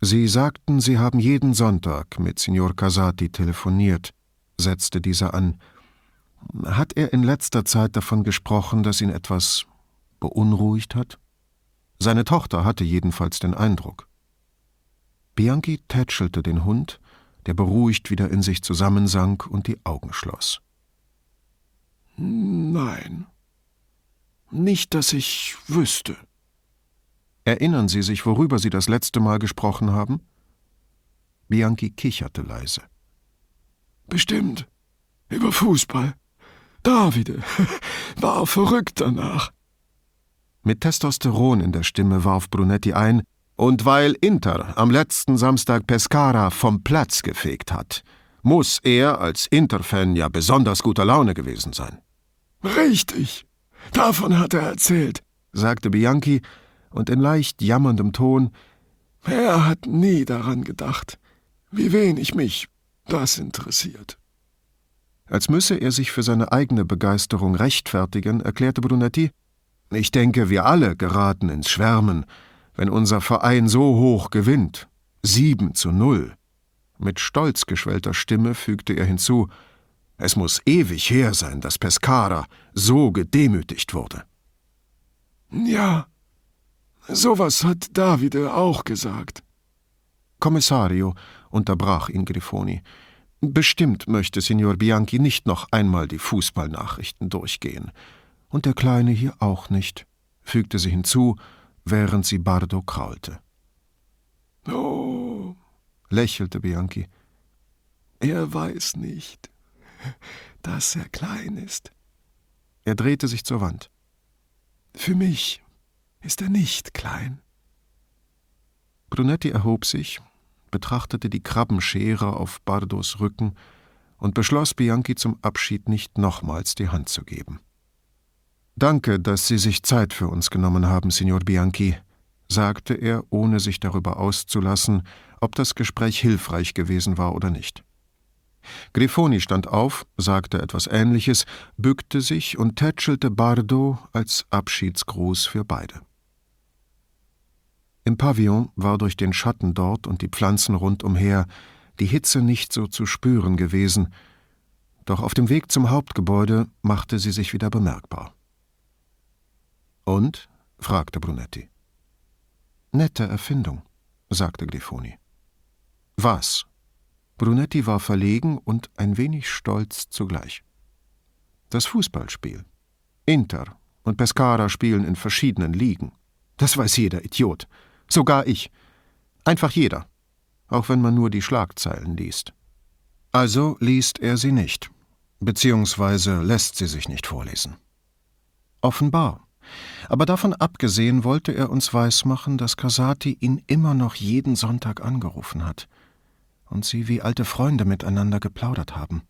Sie sagten, Sie haben jeden Sonntag mit Signor Casati telefoniert, setzte dieser an. Hat er in letzter Zeit davon gesprochen, dass ihn etwas beunruhigt hat? Seine Tochter hatte jedenfalls den Eindruck. Bianchi tätschelte den Hund, der beruhigt wieder in sich zusammensank und die Augen schloss. Nein, nicht, dass ich wüsste. Erinnern Sie sich, worüber Sie das letzte Mal gesprochen haben? Bianchi kicherte leise. Bestimmt. Über Fußball. Davide war verrückt danach. Mit Testosteron in der Stimme warf Brunetti ein, und weil Inter am letzten Samstag Pescara vom Platz gefegt hat, muss er als Inter-Fan ja besonders guter Laune gewesen sein. Richtig. Davon hat er erzählt, sagte Bianchi und in leicht jammerndem Ton Er hat nie daran gedacht, wie wenig mich das interessiert. Als müsse er sich für seine eigene Begeisterung rechtfertigen, erklärte Brunetti Ich denke, wir alle geraten ins Schwärmen, wenn unser Verein so hoch gewinnt. Sieben zu null. Mit stolz geschwellter Stimme fügte er hinzu es muss ewig her sein, dass Pescara so gedemütigt wurde. Ja, sowas hat Davide auch gesagt. Kommissario, unterbrach ihn Grifoni, bestimmt möchte Signor Bianchi nicht noch einmal die Fußballnachrichten durchgehen. Und der Kleine hier auch nicht, fügte sie hinzu, während sie Bardo kraulte. Oh, lächelte Bianchi. Er weiß nicht dass er klein ist. Er drehte sich zur Wand. Für mich ist er nicht klein. Brunetti erhob sich, betrachtete die Krabbenschere auf Bardos Rücken und beschloss, Bianchi zum Abschied nicht nochmals die Hand zu geben. Danke, dass Sie sich Zeit für uns genommen haben, Signor Bianchi, sagte er, ohne sich darüber auszulassen, ob das Gespräch hilfreich gewesen war oder nicht. Grifoni stand auf, sagte etwas Ähnliches, bückte sich und tätschelte Bardo als Abschiedsgruß für beide. Im Pavillon war durch den Schatten dort und die Pflanzen rundumher die Hitze nicht so zu spüren gewesen, doch auf dem Weg zum Hauptgebäude machte sie sich wieder bemerkbar. Und? fragte Brunetti. Nette Erfindung, sagte Grifoni. Was? Brunetti war verlegen und ein wenig stolz zugleich. Das Fußballspiel. Inter und Pescara spielen in verschiedenen Ligen. Das weiß jeder Idiot. Sogar ich. Einfach jeder. Auch wenn man nur die Schlagzeilen liest. Also liest er sie nicht. Beziehungsweise lässt sie sich nicht vorlesen. Offenbar. Aber davon abgesehen wollte er uns weismachen, dass Casati ihn immer noch jeden Sonntag angerufen hat und sie wie alte Freunde miteinander geplaudert haben.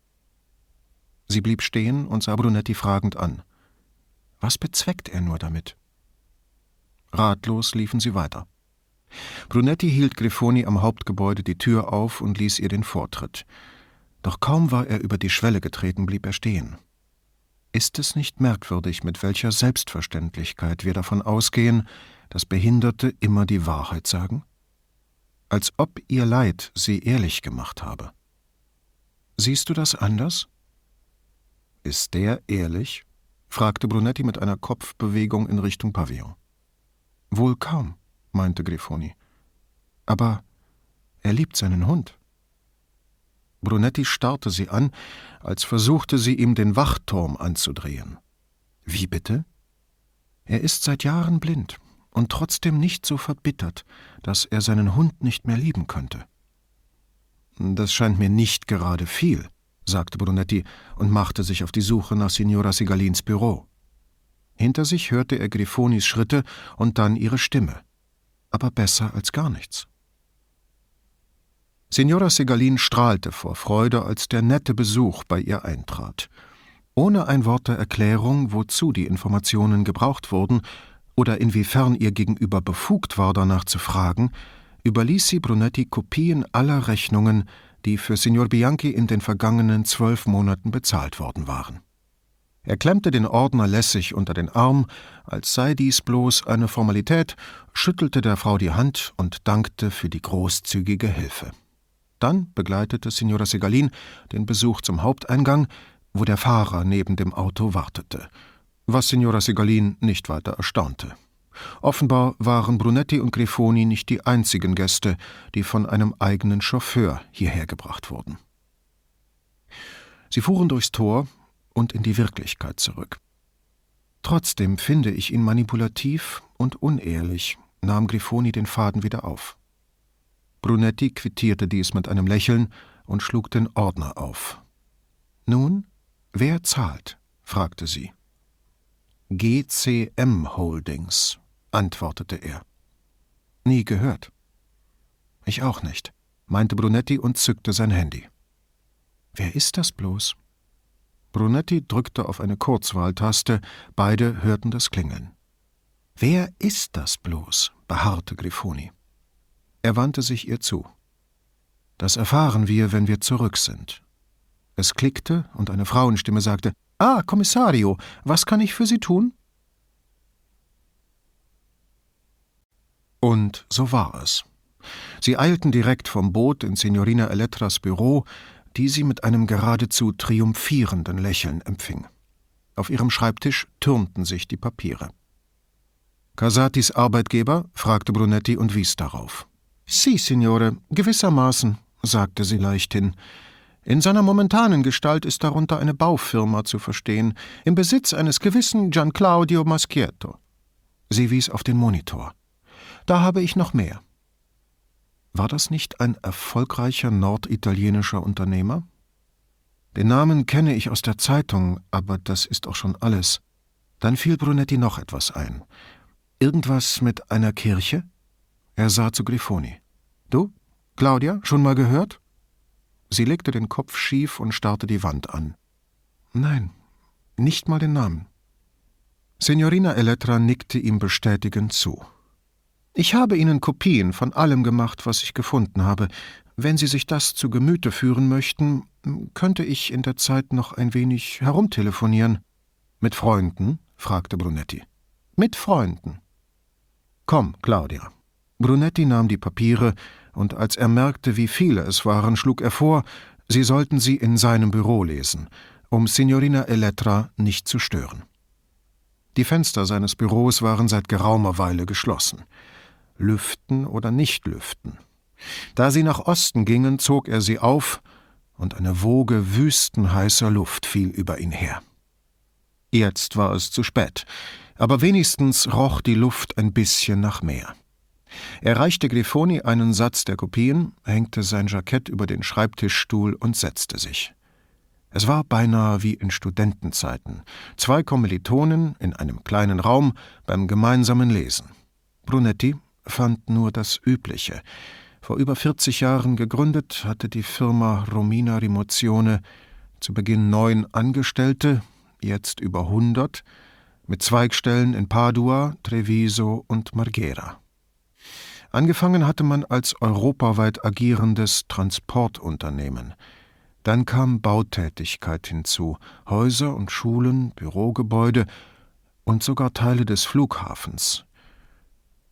Sie blieb stehen und sah Brunetti fragend an. Was bezweckt er nur damit? Ratlos liefen sie weiter. Brunetti hielt Grifoni am Hauptgebäude die Tür auf und ließ ihr den Vortritt. Doch kaum war er über die Schwelle getreten, blieb er stehen. Ist es nicht merkwürdig, mit welcher Selbstverständlichkeit wir davon ausgehen, dass Behinderte immer die Wahrheit sagen? als ob ihr Leid sie ehrlich gemacht habe. Siehst du das anders? Ist der ehrlich? fragte Brunetti mit einer Kopfbewegung in Richtung Pavillon. Wohl kaum, meinte Grifoni. Aber er liebt seinen Hund. Brunetti starrte sie an, als versuchte sie ihm den Wachturm anzudrehen. Wie bitte? Er ist seit Jahren blind und trotzdem nicht so verbittert, dass er seinen Hund nicht mehr lieben könnte. Das scheint mir nicht gerade viel, sagte Brunetti und machte sich auf die Suche nach Signora Sigalins Büro. Hinter sich hörte er Grifonis Schritte und dann ihre Stimme. Aber besser als gar nichts. Signora Segalin strahlte vor Freude, als der nette Besuch bei ihr eintrat. Ohne ein Wort der Erklärung, wozu die Informationen gebraucht wurden, oder inwiefern ihr gegenüber befugt war, danach zu fragen, überließ sie Brunetti Kopien aller Rechnungen, die für Signor Bianchi in den vergangenen zwölf Monaten bezahlt worden waren. Er klemmte den Ordner lässig unter den Arm, als sei dies bloß eine Formalität, schüttelte der Frau die Hand und dankte für die großzügige Hilfe. Dann begleitete Signora Segalin den Besuch zum Haupteingang, wo der Fahrer neben dem Auto wartete, was Signora Segalin nicht weiter erstaunte. Offenbar waren Brunetti und Grifoni nicht die einzigen Gäste, die von einem eigenen Chauffeur hierher gebracht wurden. Sie fuhren durchs Tor und in die Wirklichkeit zurück. Trotzdem finde ich ihn manipulativ und unehrlich, nahm Grifoni den Faden wieder auf. Brunetti quittierte dies mit einem Lächeln und schlug den Ordner auf. Nun, wer zahlt? fragte sie. GCM Holdings, antwortete er. Nie gehört. Ich auch nicht, meinte Brunetti und zückte sein Handy. Wer ist das bloß? Brunetti drückte auf eine Kurzwahltaste, beide hörten das Klingeln. Wer ist das bloß? beharrte Grifoni. Er wandte sich ihr zu. Das erfahren wir, wenn wir zurück sind. Es klickte und eine Frauenstimme sagte: Ah, Kommissario, was kann ich für Sie tun? Und so war es. Sie eilten direkt vom Boot in Signorina Elettras Büro, die sie mit einem geradezu triumphierenden Lächeln empfing. Auf ihrem Schreibtisch türmten sich die Papiere. Casatis Arbeitgeber fragte Brunetti und wies darauf. Sie, Signore, gewissermaßen, sagte sie leichthin. In seiner momentanen Gestalt ist darunter eine Baufirma zu verstehen, im Besitz eines gewissen Gian Claudio Maschietto. Sie wies auf den Monitor. Da habe ich noch mehr. War das nicht ein erfolgreicher norditalienischer Unternehmer? Den Namen kenne ich aus der Zeitung, aber das ist auch schon alles. Dann fiel Brunetti noch etwas ein. Irgendwas mit einer Kirche? Er sah zu Grifoni. Du, Claudia, schon mal gehört? Sie legte den Kopf schief und starrte die Wand an. Nein, nicht mal den Namen. Signorina Elettra nickte ihm bestätigend zu. Ich habe Ihnen Kopien von allem gemacht, was ich gefunden habe. Wenn Sie sich das zu Gemüte führen möchten, könnte ich in der Zeit noch ein wenig herumtelefonieren. Mit Freunden? fragte Brunetti. Mit Freunden. Komm, Claudia. Brunetti nahm die Papiere, und als er merkte, wie viele es waren, schlug er vor, sie sollten sie in seinem Büro lesen, um Signorina Elettra nicht zu stören. Die Fenster seines Büros waren seit geraumer Weile geschlossen lüften oder nicht lüften. Da sie nach Osten gingen, zog er sie auf, und eine Woge wüstenheißer Luft fiel über ihn her. Jetzt war es zu spät, aber wenigstens roch die Luft ein bisschen nach Meer. Er reichte Grifoni einen Satz der Kopien, hängte sein Jackett über den Schreibtischstuhl und setzte sich. Es war beinahe wie in Studentenzeiten. Zwei Kommilitonen in einem kleinen Raum beim gemeinsamen Lesen. Brunetti, fand nur das Übliche. Vor über 40 Jahren gegründet, hatte die Firma Romina Rimozione zu Beginn neun Angestellte, jetzt über 100, mit Zweigstellen in Padua, Treviso und Marghera. Angefangen hatte man als europaweit agierendes Transportunternehmen. Dann kam Bautätigkeit hinzu, Häuser und Schulen, Bürogebäude und sogar Teile des Flughafens.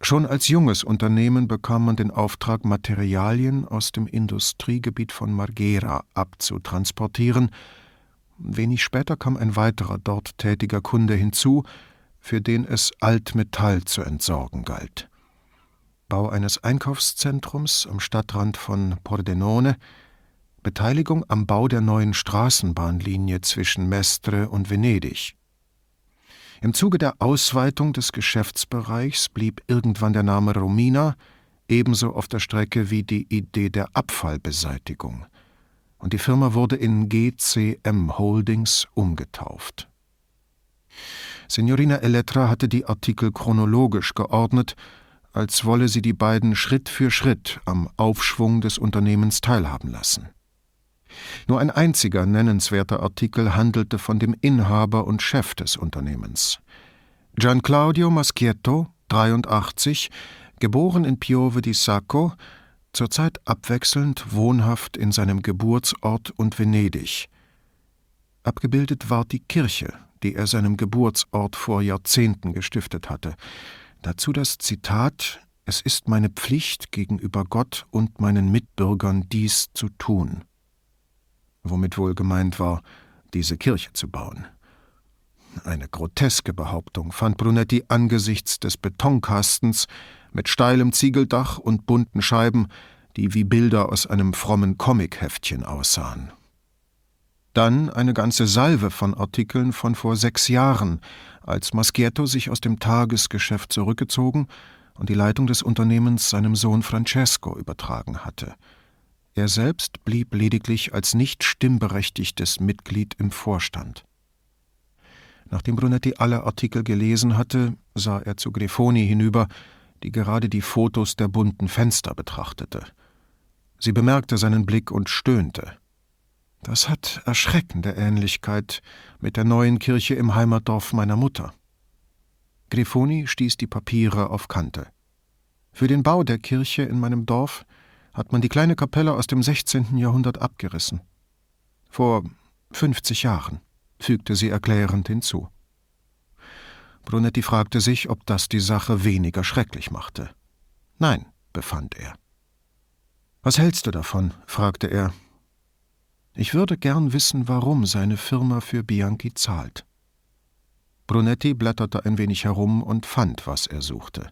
Schon als junges Unternehmen bekam man den Auftrag, Materialien aus dem Industriegebiet von Marghera abzutransportieren. Wenig später kam ein weiterer dort tätiger Kunde hinzu, für den es Altmetall zu entsorgen galt. Bau eines Einkaufszentrums am Stadtrand von Pordenone, Beteiligung am Bau der neuen Straßenbahnlinie zwischen Mestre und Venedig. Im Zuge der Ausweitung des Geschäftsbereichs blieb irgendwann der Name Romina ebenso auf der Strecke wie die Idee der Abfallbeseitigung, und die Firma wurde in GCM Holdings umgetauft. Signorina Elettra hatte die Artikel chronologisch geordnet, als wolle sie die beiden Schritt für Schritt am Aufschwung des Unternehmens teilhaben lassen. Nur ein einziger nennenswerter Artikel handelte von dem Inhaber und Chef des Unternehmens. Gian Claudio Maschietto, 83, geboren in Piove di Sacco, zurzeit abwechselnd wohnhaft in seinem Geburtsort und Venedig. Abgebildet war die Kirche, die er seinem Geburtsort vor Jahrzehnten gestiftet hatte. Dazu das Zitat Es ist meine Pflicht gegenüber Gott und meinen Mitbürgern dies zu tun. Womit wohl gemeint war, diese Kirche zu bauen. Eine groteske Behauptung fand Brunetti angesichts des Betonkastens mit steilem Ziegeldach und bunten Scheiben, die wie Bilder aus einem frommen Comicheftchen aussahen. Dann eine ganze Salve von Artikeln von vor sechs Jahren, als Maschietto sich aus dem Tagesgeschäft zurückgezogen und die Leitung des Unternehmens seinem Sohn Francesco übertragen hatte. Er selbst blieb lediglich als nicht stimmberechtigtes Mitglied im Vorstand. Nachdem Brunetti alle Artikel gelesen hatte, sah er zu Grifoni hinüber, die gerade die Fotos der bunten Fenster betrachtete. Sie bemerkte seinen Blick und stöhnte. Das hat erschreckende Ähnlichkeit mit der neuen Kirche im Heimatdorf meiner Mutter. Grifoni stieß die Papiere auf Kante. Für den Bau der Kirche in meinem Dorf hat man die kleine Kapelle aus dem 16. Jahrhundert abgerissen. Vor 50 Jahren, fügte sie erklärend hinzu. Brunetti fragte sich, ob das die Sache weniger schrecklich machte. Nein, befand er. Was hältst du davon? fragte er ich würde gern wissen, warum seine Firma für Bianchi zahlt. Brunetti blätterte ein wenig herum und fand, was er suchte.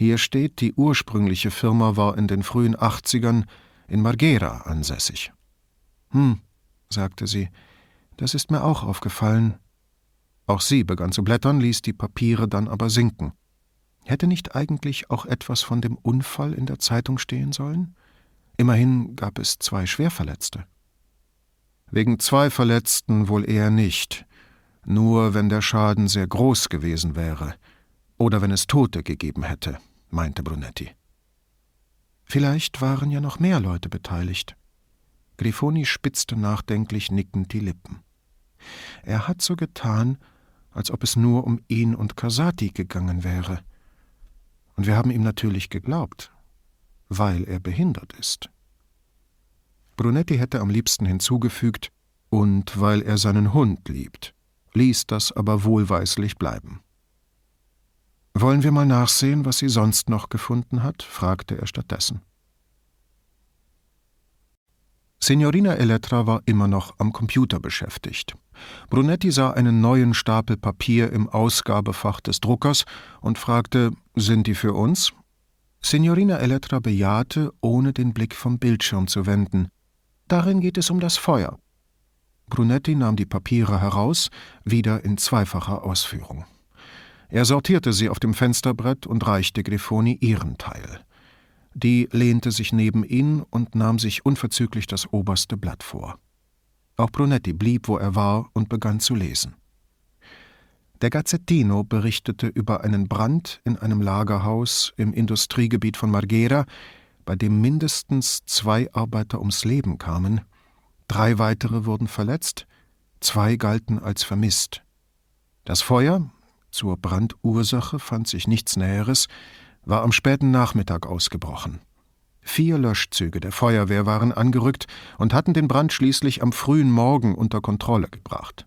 Hier steht, die ursprüngliche Firma war in den frühen 80ern in Marghera ansässig. Hm, sagte sie, das ist mir auch aufgefallen. Auch sie begann zu blättern, ließ die Papiere dann aber sinken. Hätte nicht eigentlich auch etwas von dem Unfall in der Zeitung stehen sollen? Immerhin gab es zwei Schwerverletzte. Wegen zwei Verletzten wohl eher nicht, nur wenn der Schaden sehr groß gewesen wäre oder wenn es Tote gegeben hätte, meinte Brunetti. Vielleicht waren ja noch mehr Leute beteiligt. Grifoni spitzte nachdenklich nickend die Lippen. Er hat so getan, als ob es nur um ihn und Casati gegangen wäre. Und wir haben ihm natürlich geglaubt, weil er behindert ist. Brunetti hätte am liebsten hinzugefügt, und weil er seinen Hund liebt, ließ das aber wohlweislich bleiben. Wollen wir mal nachsehen, was sie sonst noch gefunden hat? fragte er stattdessen. Signorina Elettra war immer noch am Computer beschäftigt. Brunetti sah einen neuen Stapel Papier im Ausgabefach des Druckers und fragte: Sind die für uns? Signorina Elettra bejahte, ohne den Blick vom Bildschirm zu wenden. Darin geht es um das Feuer. Brunetti nahm die Papiere heraus, wieder in zweifacher Ausführung. Er sortierte sie auf dem Fensterbrett und reichte Grifoni ihren Teil. Die lehnte sich neben ihn und nahm sich unverzüglich das oberste Blatt vor. Auch Brunetti blieb, wo er war, und begann zu lesen. Der Gazzettino berichtete über einen Brand in einem Lagerhaus im Industriegebiet von Marghera, bei dem mindestens zwei Arbeiter ums Leben kamen, drei weitere wurden verletzt, zwei galten als vermisst. Das Feuer, zur Brandursache fand sich nichts Näheres, war am späten Nachmittag ausgebrochen. Vier Löschzüge der Feuerwehr waren angerückt und hatten den Brand schließlich am frühen Morgen unter Kontrolle gebracht.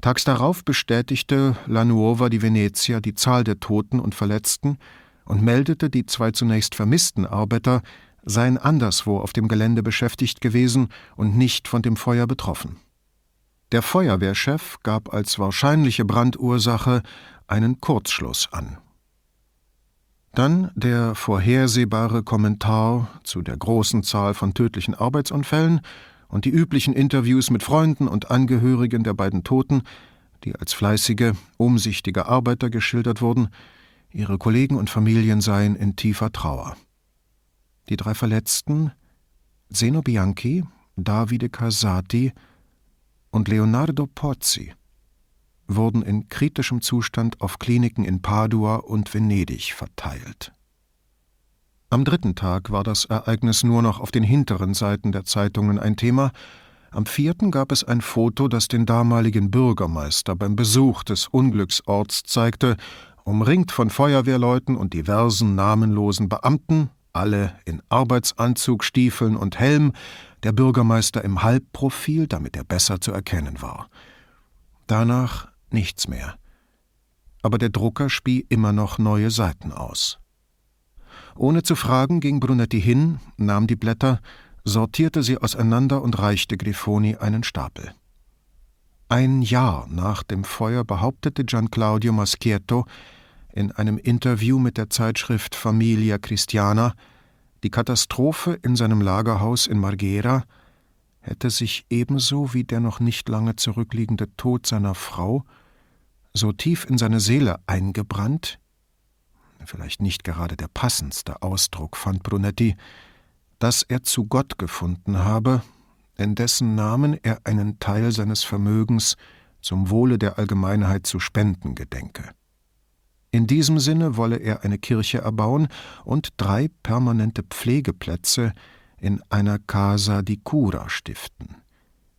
Tags darauf bestätigte La Nuova di Venezia die Zahl der Toten und Verletzten und meldete, die zwei zunächst vermissten Arbeiter seien anderswo auf dem Gelände beschäftigt gewesen und nicht von dem Feuer betroffen. Der Feuerwehrchef gab als wahrscheinliche Brandursache einen Kurzschluss an. Dann der vorhersehbare Kommentar zu der großen Zahl von tödlichen Arbeitsunfällen und die üblichen Interviews mit Freunden und Angehörigen der beiden Toten, die als fleißige, umsichtige Arbeiter geschildert wurden, Ihre Kollegen und Familien seien in tiefer Trauer. Die drei Verletzten, Zeno Bianchi, Davide Casati und Leonardo Pozzi, wurden in kritischem Zustand auf Kliniken in Padua und Venedig verteilt. Am dritten Tag war das Ereignis nur noch auf den hinteren Seiten der Zeitungen ein Thema, am vierten gab es ein Foto, das den damaligen Bürgermeister beim Besuch des Unglücksorts zeigte umringt von Feuerwehrleuten und diversen namenlosen Beamten, alle in Arbeitsanzug, Stiefeln und Helm, der Bürgermeister im Halbprofil, damit er besser zu erkennen war. Danach nichts mehr. Aber der Drucker spie immer noch neue Seiten aus. Ohne zu fragen ging Brunetti hin, nahm die Blätter, sortierte sie auseinander und reichte Grifoni einen Stapel. Ein Jahr nach dem Feuer behauptete Gian Claudio Maschietto in einem Interview mit der Zeitschrift Familia Christiana, die Katastrophe in seinem Lagerhaus in Marghera hätte sich ebenso wie der noch nicht lange zurückliegende Tod seiner Frau so tief in seine Seele eingebrannt, vielleicht nicht gerade der passendste Ausdruck, fand Brunetti, dass er zu Gott gefunden habe, in dessen Namen er einen Teil seines Vermögens zum Wohle der Allgemeinheit zu spenden gedenke. In diesem Sinne wolle er eine Kirche erbauen und drei permanente Pflegeplätze in einer Casa di Cura stiften,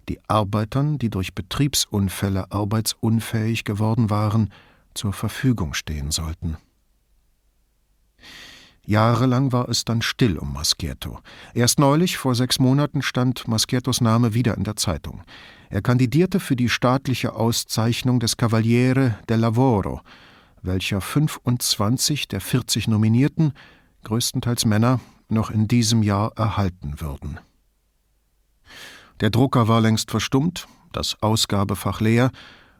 die Arbeitern, die durch Betriebsunfälle arbeitsunfähig geworden waren, zur Verfügung stehen sollten. Jahrelang war es dann still um Maschietto. Erst neulich, vor sechs Monaten, stand Maschiettos Name wieder in der Zeitung. Er kandidierte für die staatliche Auszeichnung des Cavaliere del Lavoro, welcher 25 der 40 Nominierten, größtenteils Männer, noch in diesem Jahr erhalten würden. Der Drucker war längst verstummt, das Ausgabefach leer,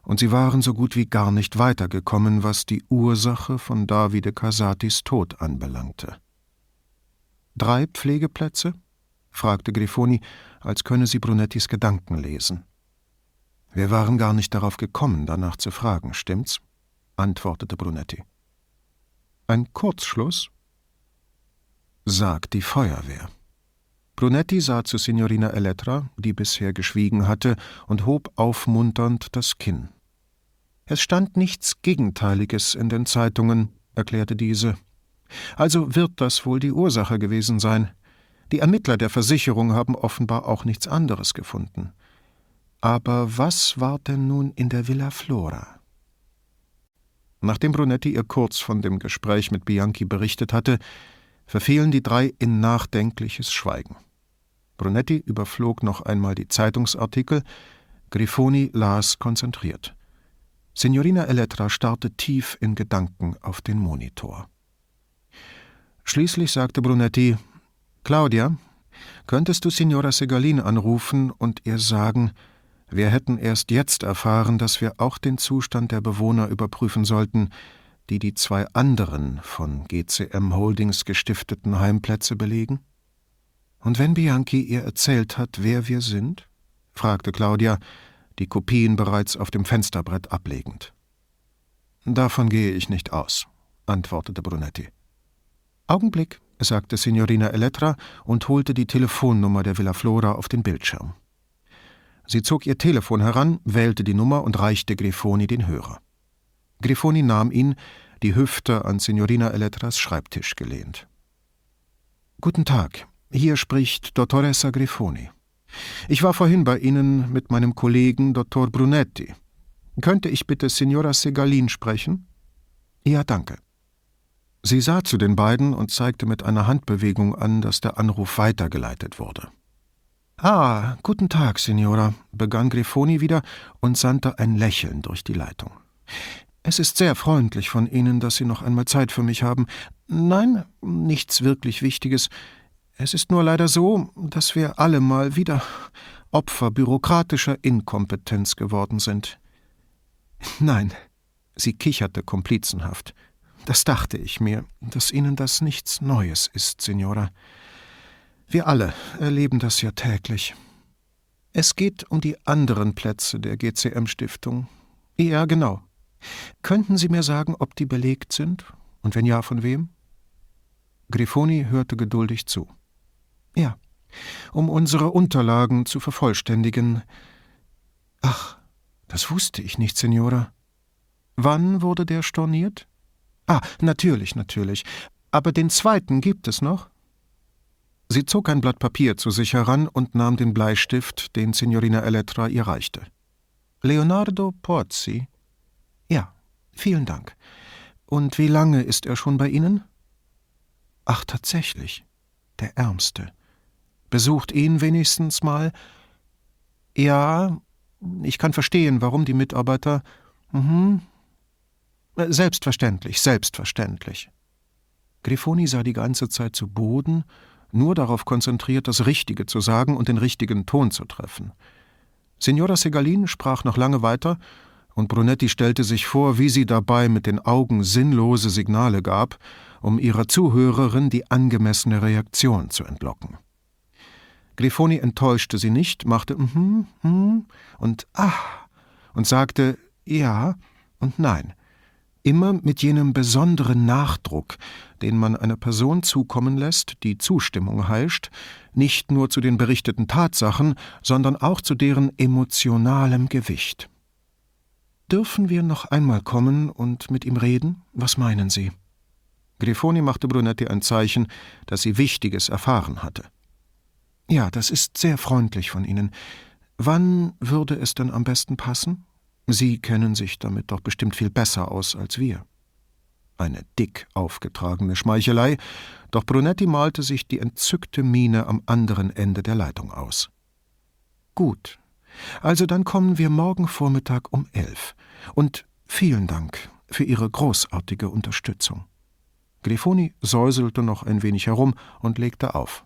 und sie waren so gut wie gar nicht weitergekommen, was die Ursache von Davide Casatis Tod anbelangte. Drei Pflegeplätze? fragte Grifoni, als könne sie Brunettis Gedanken lesen. Wir waren gar nicht darauf gekommen, danach zu fragen, stimmt's? Antwortete Brunetti. Ein Kurzschluss? sagt die Feuerwehr. Brunetti sah zu Signorina Elettra, die bisher geschwiegen hatte, und hob aufmunternd das Kinn. Es stand nichts Gegenteiliges in den Zeitungen, erklärte diese. Also wird das wohl die Ursache gewesen sein. Die Ermittler der Versicherung haben offenbar auch nichts anderes gefunden. Aber was war denn nun in der Villa Flora? Nachdem Brunetti ihr kurz von dem Gespräch mit Bianchi berichtet hatte, verfielen die drei in nachdenkliches Schweigen. Brunetti überflog noch einmal die Zeitungsartikel, Grifoni las konzentriert. Signorina Elettra starrte tief in Gedanken auf den Monitor. Schließlich sagte Brunetti: Claudia, könntest du Signora Segalin anrufen und ihr sagen, wir hätten erst jetzt erfahren, dass wir auch den Zustand der Bewohner überprüfen sollten, die die zwei anderen von GCM Holdings gestifteten Heimplätze belegen? Und wenn Bianchi ihr erzählt hat, wer wir sind? fragte Claudia, die Kopien bereits auf dem Fensterbrett ablegend. Davon gehe ich nicht aus, antwortete Brunetti. Augenblick, sagte Signorina Elettra und holte die Telefonnummer der Villa Flora auf den Bildschirm. Sie zog ihr Telefon heran, wählte die Nummer und reichte Grifoni den Hörer. Grifoni nahm ihn, die Hüfte an Signorina Elettras Schreibtisch gelehnt. Guten Tag, hier spricht Dottoressa Grifoni. Ich war vorhin bei Ihnen mit meinem Kollegen Dottor Brunetti. Könnte ich bitte Signora Segalin sprechen? Ja, danke. Sie sah zu den beiden und zeigte mit einer Handbewegung an, dass der Anruf weitergeleitet wurde. Ah, guten Tag, Signora, begann Grifoni wieder und sandte ein Lächeln durch die Leitung. Es ist sehr freundlich von Ihnen, dass Sie noch einmal Zeit für mich haben. Nein, nichts wirklich Wichtiges. Es ist nur leider so, dass wir alle mal wieder Opfer bürokratischer Inkompetenz geworden sind. Nein, sie kicherte komplizenhaft. Das dachte ich mir, dass Ihnen das nichts Neues ist, Signora. Wir alle erleben das ja täglich. Es geht um die anderen Plätze der GCM-Stiftung. Ja, genau. Könnten Sie mir sagen, ob die belegt sind? Und wenn ja, von wem? Grifoni hörte geduldig zu. Ja, um unsere Unterlagen zu vervollständigen. Ach, das wusste ich nicht, Signora. Wann wurde der storniert? Ah, natürlich, natürlich. Aber den zweiten gibt es noch? Sie zog ein Blatt Papier zu sich heran und nahm den Bleistift, den Signorina Elettra ihr reichte. Leonardo Pozzi? Ja, vielen Dank. Und wie lange ist er schon bei Ihnen? Ach, tatsächlich. Der Ärmste. Besucht ihn wenigstens mal? Ja, Ich kann verstehen, warum die Mitarbeiter. Mhm. Selbstverständlich, selbstverständlich. Grifoni sah die ganze Zeit zu Boden, nur darauf konzentriert, das Richtige zu sagen und den richtigen Ton zu treffen. Signora Segalin sprach noch lange weiter, und Brunetti stellte sich vor, wie sie dabei mit den Augen sinnlose Signale gab, um ihrer Zuhörerin die angemessene Reaktion zu entlocken. Grifoni enttäuschte sie nicht, machte mhm, mhm und ah und sagte ja und nein, immer mit jenem besonderen Nachdruck, den man einer Person zukommen lässt, die Zustimmung heischt, nicht nur zu den berichteten Tatsachen, sondern auch zu deren emotionalem Gewicht. Dürfen wir noch einmal kommen und mit ihm reden? Was meinen Sie? Grifoni machte Brunetti ein Zeichen, dass sie Wichtiges erfahren hatte. Ja, das ist sehr freundlich von Ihnen. Wann würde es denn am besten passen? Sie kennen sich damit doch bestimmt viel besser aus als wir. Eine dick aufgetragene Schmeichelei, doch Brunetti malte sich die entzückte Miene am anderen Ende der Leitung aus. Gut, also dann kommen wir morgen Vormittag um elf. Und vielen Dank für Ihre großartige Unterstützung. Grifoni säuselte noch ein wenig herum und legte auf.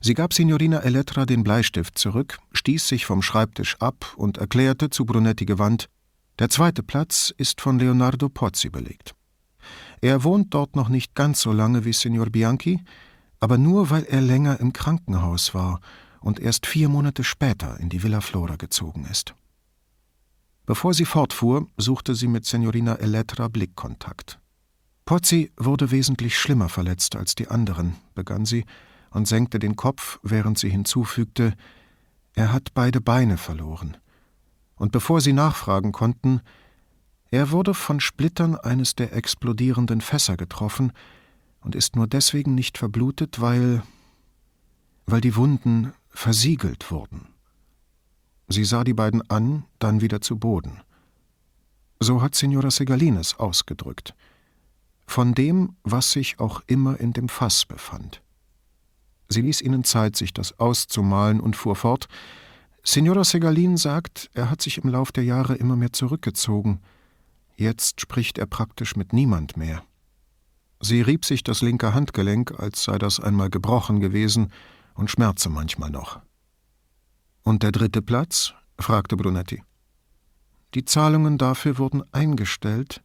Sie gab Signorina Elettra den Bleistift zurück, stieß sich vom Schreibtisch ab und erklärte zu Brunetti gewandt, der zweite Platz ist von Leonardo Pozzi belegt. Er wohnt dort noch nicht ganz so lange wie Signor Bianchi, aber nur weil er länger im Krankenhaus war und erst vier Monate später in die Villa Flora gezogen ist. Bevor sie fortfuhr, suchte sie mit Signorina Elettra Blickkontakt. Pozzi wurde wesentlich schlimmer verletzt als die anderen, begann sie und senkte den Kopf, während sie hinzufügte, er hat beide Beine verloren. Und bevor sie nachfragen konnten, er wurde von Splittern eines der explodierenden Fässer getroffen und ist nur deswegen nicht verblutet, weil weil die Wunden versiegelt wurden. Sie sah die beiden an, dann wieder zu Boden. So hat Signora Segalines ausgedrückt. Von dem, was sich auch immer in dem Fass befand. Sie ließ ihnen Zeit, sich das auszumalen und fuhr fort. Signora Segalin sagt, er hat sich im Lauf der Jahre immer mehr zurückgezogen. Jetzt spricht er praktisch mit niemand mehr. Sie rieb sich das linke Handgelenk, als sei das einmal gebrochen gewesen, und schmerze manchmal noch. Und der dritte Platz? fragte Brunetti. Die Zahlungen dafür wurden eingestellt,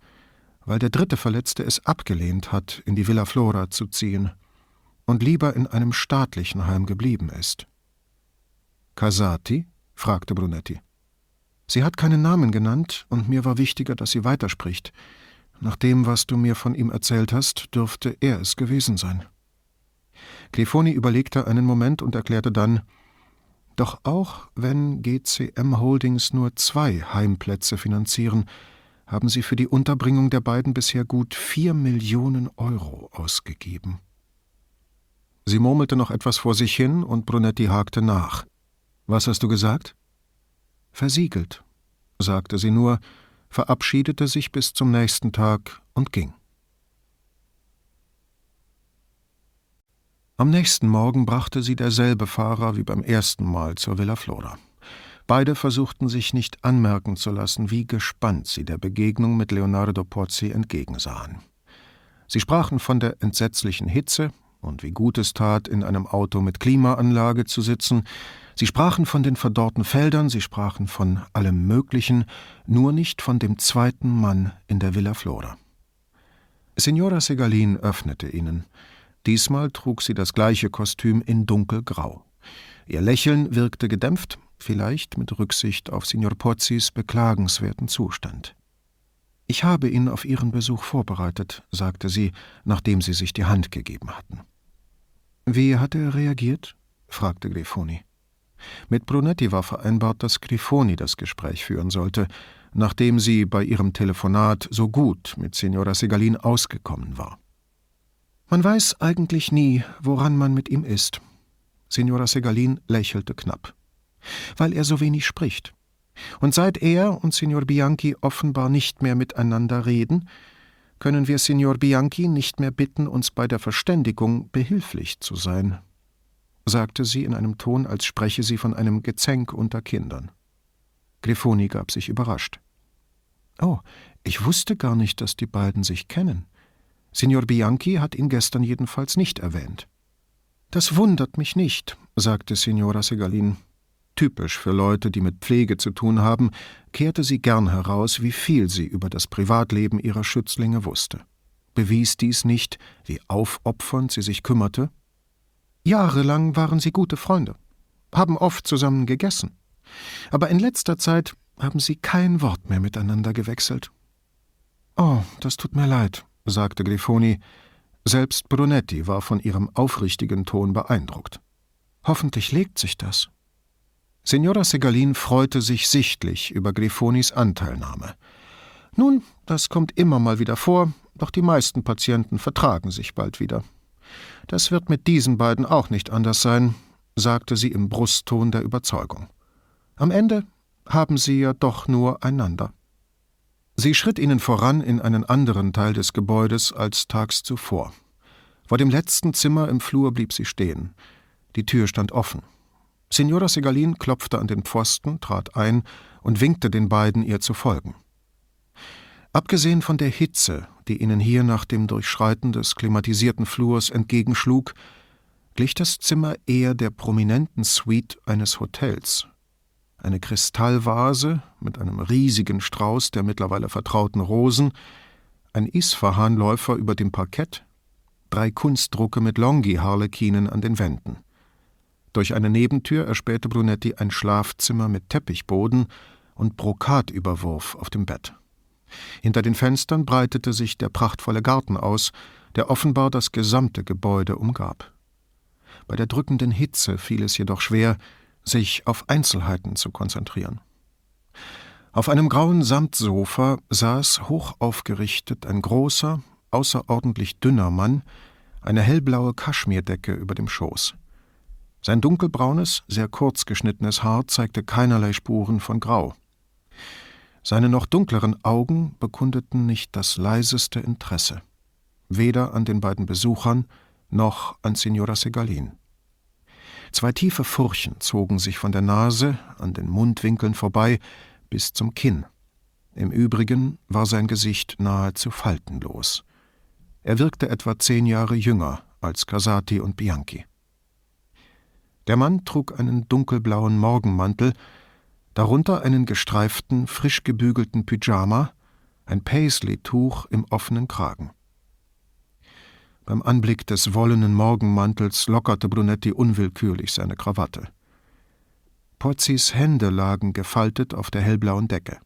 weil der dritte Verletzte es abgelehnt hat, in die Villa Flora zu ziehen und lieber in einem staatlichen Heim geblieben ist. Casati? fragte Brunetti. Sie hat keinen Namen genannt, und mir war wichtiger, dass sie weiterspricht. Nach dem, was du mir von ihm erzählt hast, dürfte er es gewesen sein. Clifoni überlegte einen Moment und erklärte dann, doch auch wenn GCM Holdings nur zwei Heimplätze finanzieren, haben sie für die Unterbringung der beiden bisher gut vier Millionen Euro ausgegeben. Sie murmelte noch etwas vor sich hin und Brunetti hakte nach. Was hast du gesagt? Versiegelt, sagte sie nur, verabschiedete sich bis zum nächsten Tag und ging. Am nächsten Morgen brachte sie derselbe Fahrer wie beim ersten Mal zur Villa Flora. Beide versuchten sich nicht anmerken zu lassen, wie gespannt sie der Begegnung mit Leonardo Pozzi entgegensahen. Sie sprachen von der entsetzlichen Hitze, und wie gut es tat, in einem Auto mit Klimaanlage zu sitzen. Sie sprachen von den verdorrten Feldern, sie sprachen von allem Möglichen, nur nicht von dem zweiten Mann in der Villa Flora. Signora Segalin öffnete ihnen. Diesmal trug sie das gleiche Kostüm in dunkelgrau. Ihr Lächeln wirkte gedämpft, vielleicht mit Rücksicht auf Signor Pozzis beklagenswerten Zustand. Ich habe ihn auf Ihren Besuch vorbereitet, sagte sie, nachdem sie sich die Hand gegeben hatten. Wie hat er reagiert? fragte Grifoni. Mit Brunetti war vereinbart, dass Grifoni das Gespräch führen sollte, nachdem sie bei ihrem Telefonat so gut mit Signora Segalin ausgekommen war. Man weiß eigentlich nie, woran man mit ihm ist. Signora Segalin lächelte knapp. Weil er so wenig spricht. Und seit er und Signor Bianchi offenbar nicht mehr miteinander reden, können wir Signor Bianchi nicht mehr bitten, uns bei der Verständigung behilflich zu sein, sagte sie in einem Ton, als spreche sie von einem Gezänk unter Kindern. Grifoni gab sich überrascht. Oh, ich wusste gar nicht, dass die beiden sich kennen. Signor Bianchi hat ihn gestern jedenfalls nicht erwähnt. Das wundert mich nicht, sagte Signora Segalin. Typisch für Leute, die mit Pflege zu tun haben, kehrte sie gern heraus, wie viel sie über das Privatleben ihrer Schützlinge wusste. Bewies dies nicht, wie aufopfernd sie sich kümmerte? Jahrelang waren sie gute Freunde, haben oft zusammen gegessen. Aber in letzter Zeit haben sie kein Wort mehr miteinander gewechselt. Oh, das tut mir leid, sagte Grifoni. Selbst Brunetti war von ihrem aufrichtigen Ton beeindruckt. Hoffentlich legt sich das. Signora Segalin freute sich sichtlich über Grifonis Anteilnahme. Nun, das kommt immer mal wieder vor, doch die meisten Patienten vertragen sich bald wieder. Das wird mit diesen beiden auch nicht anders sein, sagte sie im Brustton der Überzeugung. Am Ende haben sie ja doch nur einander. Sie schritt ihnen voran in einen anderen Teil des Gebäudes als tags zuvor. Vor dem letzten Zimmer im Flur blieb sie stehen. Die Tür stand offen. Signora Segalin klopfte an den Pfosten, trat ein und winkte den beiden, ihr zu folgen. Abgesehen von der Hitze, die ihnen hier nach dem Durchschreiten des klimatisierten Flurs entgegenschlug, glich das Zimmer eher der prominenten Suite eines Hotels. Eine Kristallvase mit einem riesigen Strauß der mittlerweile vertrauten Rosen, ein Isfahan-Läufer über dem Parkett, drei Kunstdrucke mit Longi-Harlekinen an den Wänden. Durch eine Nebentür erspähte Brunetti ein Schlafzimmer mit Teppichboden und Brokatüberwurf auf dem Bett. Hinter den Fenstern breitete sich der prachtvolle Garten aus, der offenbar das gesamte Gebäude umgab. Bei der drückenden Hitze fiel es jedoch schwer, sich auf Einzelheiten zu konzentrieren. Auf einem grauen Samtsofa saß hoch aufgerichtet ein großer, außerordentlich dünner Mann, eine hellblaue Kaschmirdecke über dem Schoß. Sein dunkelbraunes, sehr kurz geschnittenes Haar zeigte keinerlei Spuren von Grau. Seine noch dunkleren Augen bekundeten nicht das leiseste Interesse, weder an den beiden Besuchern noch an Signora Segalin. Zwei tiefe Furchen zogen sich von der Nase an den Mundwinkeln vorbei bis zum Kinn. Im Übrigen war sein Gesicht nahezu faltenlos. Er wirkte etwa zehn Jahre jünger als Casati und Bianchi. Der Mann trug einen dunkelblauen Morgenmantel, darunter einen gestreiften, frisch gebügelten Pyjama, ein Paisley-Tuch im offenen Kragen. Beim Anblick des wollenen Morgenmantels lockerte Brunetti unwillkürlich seine Krawatte. Pozzis Hände lagen gefaltet auf der hellblauen Decke.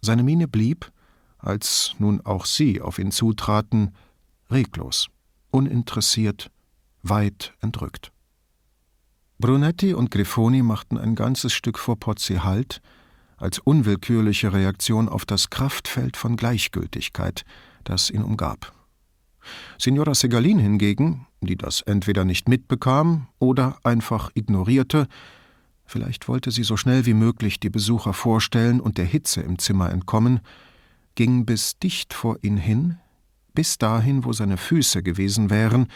Seine Miene blieb, als nun auch sie auf ihn zutraten, reglos, uninteressiert, weit entrückt. Brunetti und Grifoni machten ein ganzes Stück vor Pozzi Halt, als unwillkürliche Reaktion auf das Kraftfeld von Gleichgültigkeit, das ihn umgab. Signora Segalin hingegen, die das entweder nicht mitbekam oder einfach ignorierte, vielleicht wollte sie so schnell wie möglich die Besucher vorstellen und der Hitze im Zimmer entkommen, ging bis dicht vor ihn hin, bis dahin, wo seine Füße gewesen wären,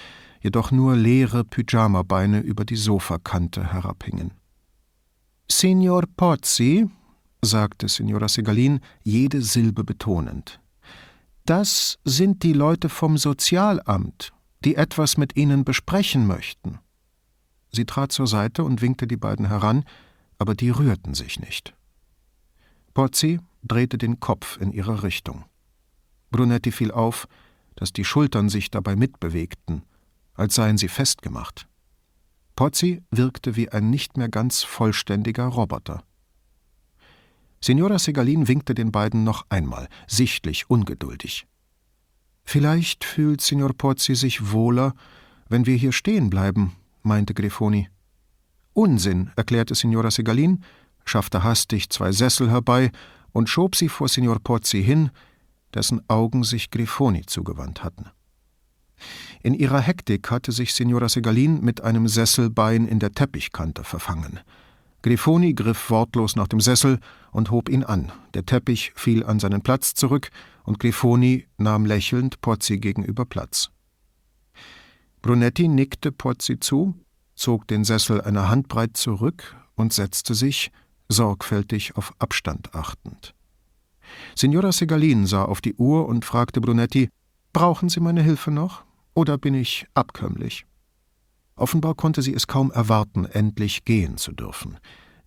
jedoch nur leere Pyjamabeine über die Sofakante herabhingen. Signor Pozzi, sagte Signora Segalin, jede Silbe betonend, das sind die Leute vom Sozialamt, die etwas mit Ihnen besprechen möchten. Sie trat zur Seite und winkte die beiden heran, aber die rührten sich nicht. Pozzi drehte den Kopf in ihre Richtung. Brunetti fiel auf, dass die Schultern sich dabei mitbewegten, als seien sie festgemacht. Pozzi wirkte wie ein nicht mehr ganz vollständiger Roboter. Signora Segalin winkte den beiden noch einmal, sichtlich ungeduldig. Vielleicht fühlt Signor Pozzi sich wohler, wenn wir hier stehen bleiben, meinte Grifoni. Unsinn, erklärte Signora Segalin, schaffte hastig zwei Sessel herbei und schob sie vor Signor Pozzi hin, dessen Augen sich Grifoni zugewandt hatten. In ihrer Hektik hatte sich Signora Segalin mit einem Sesselbein in der Teppichkante verfangen. Grifoni griff wortlos nach dem Sessel und hob ihn an. Der Teppich fiel an seinen Platz zurück und Grifoni nahm lächelnd Pozzi gegenüber Platz. Brunetti nickte Pozzi zu, zog den Sessel eine Handbreit zurück und setzte sich, sorgfältig auf Abstand achtend. Signora Segalin sah auf die Uhr und fragte Brunetti: Brauchen Sie meine Hilfe noch? Oder bin ich abkömmlich? Offenbar konnte sie es kaum erwarten, endlich gehen zu dürfen.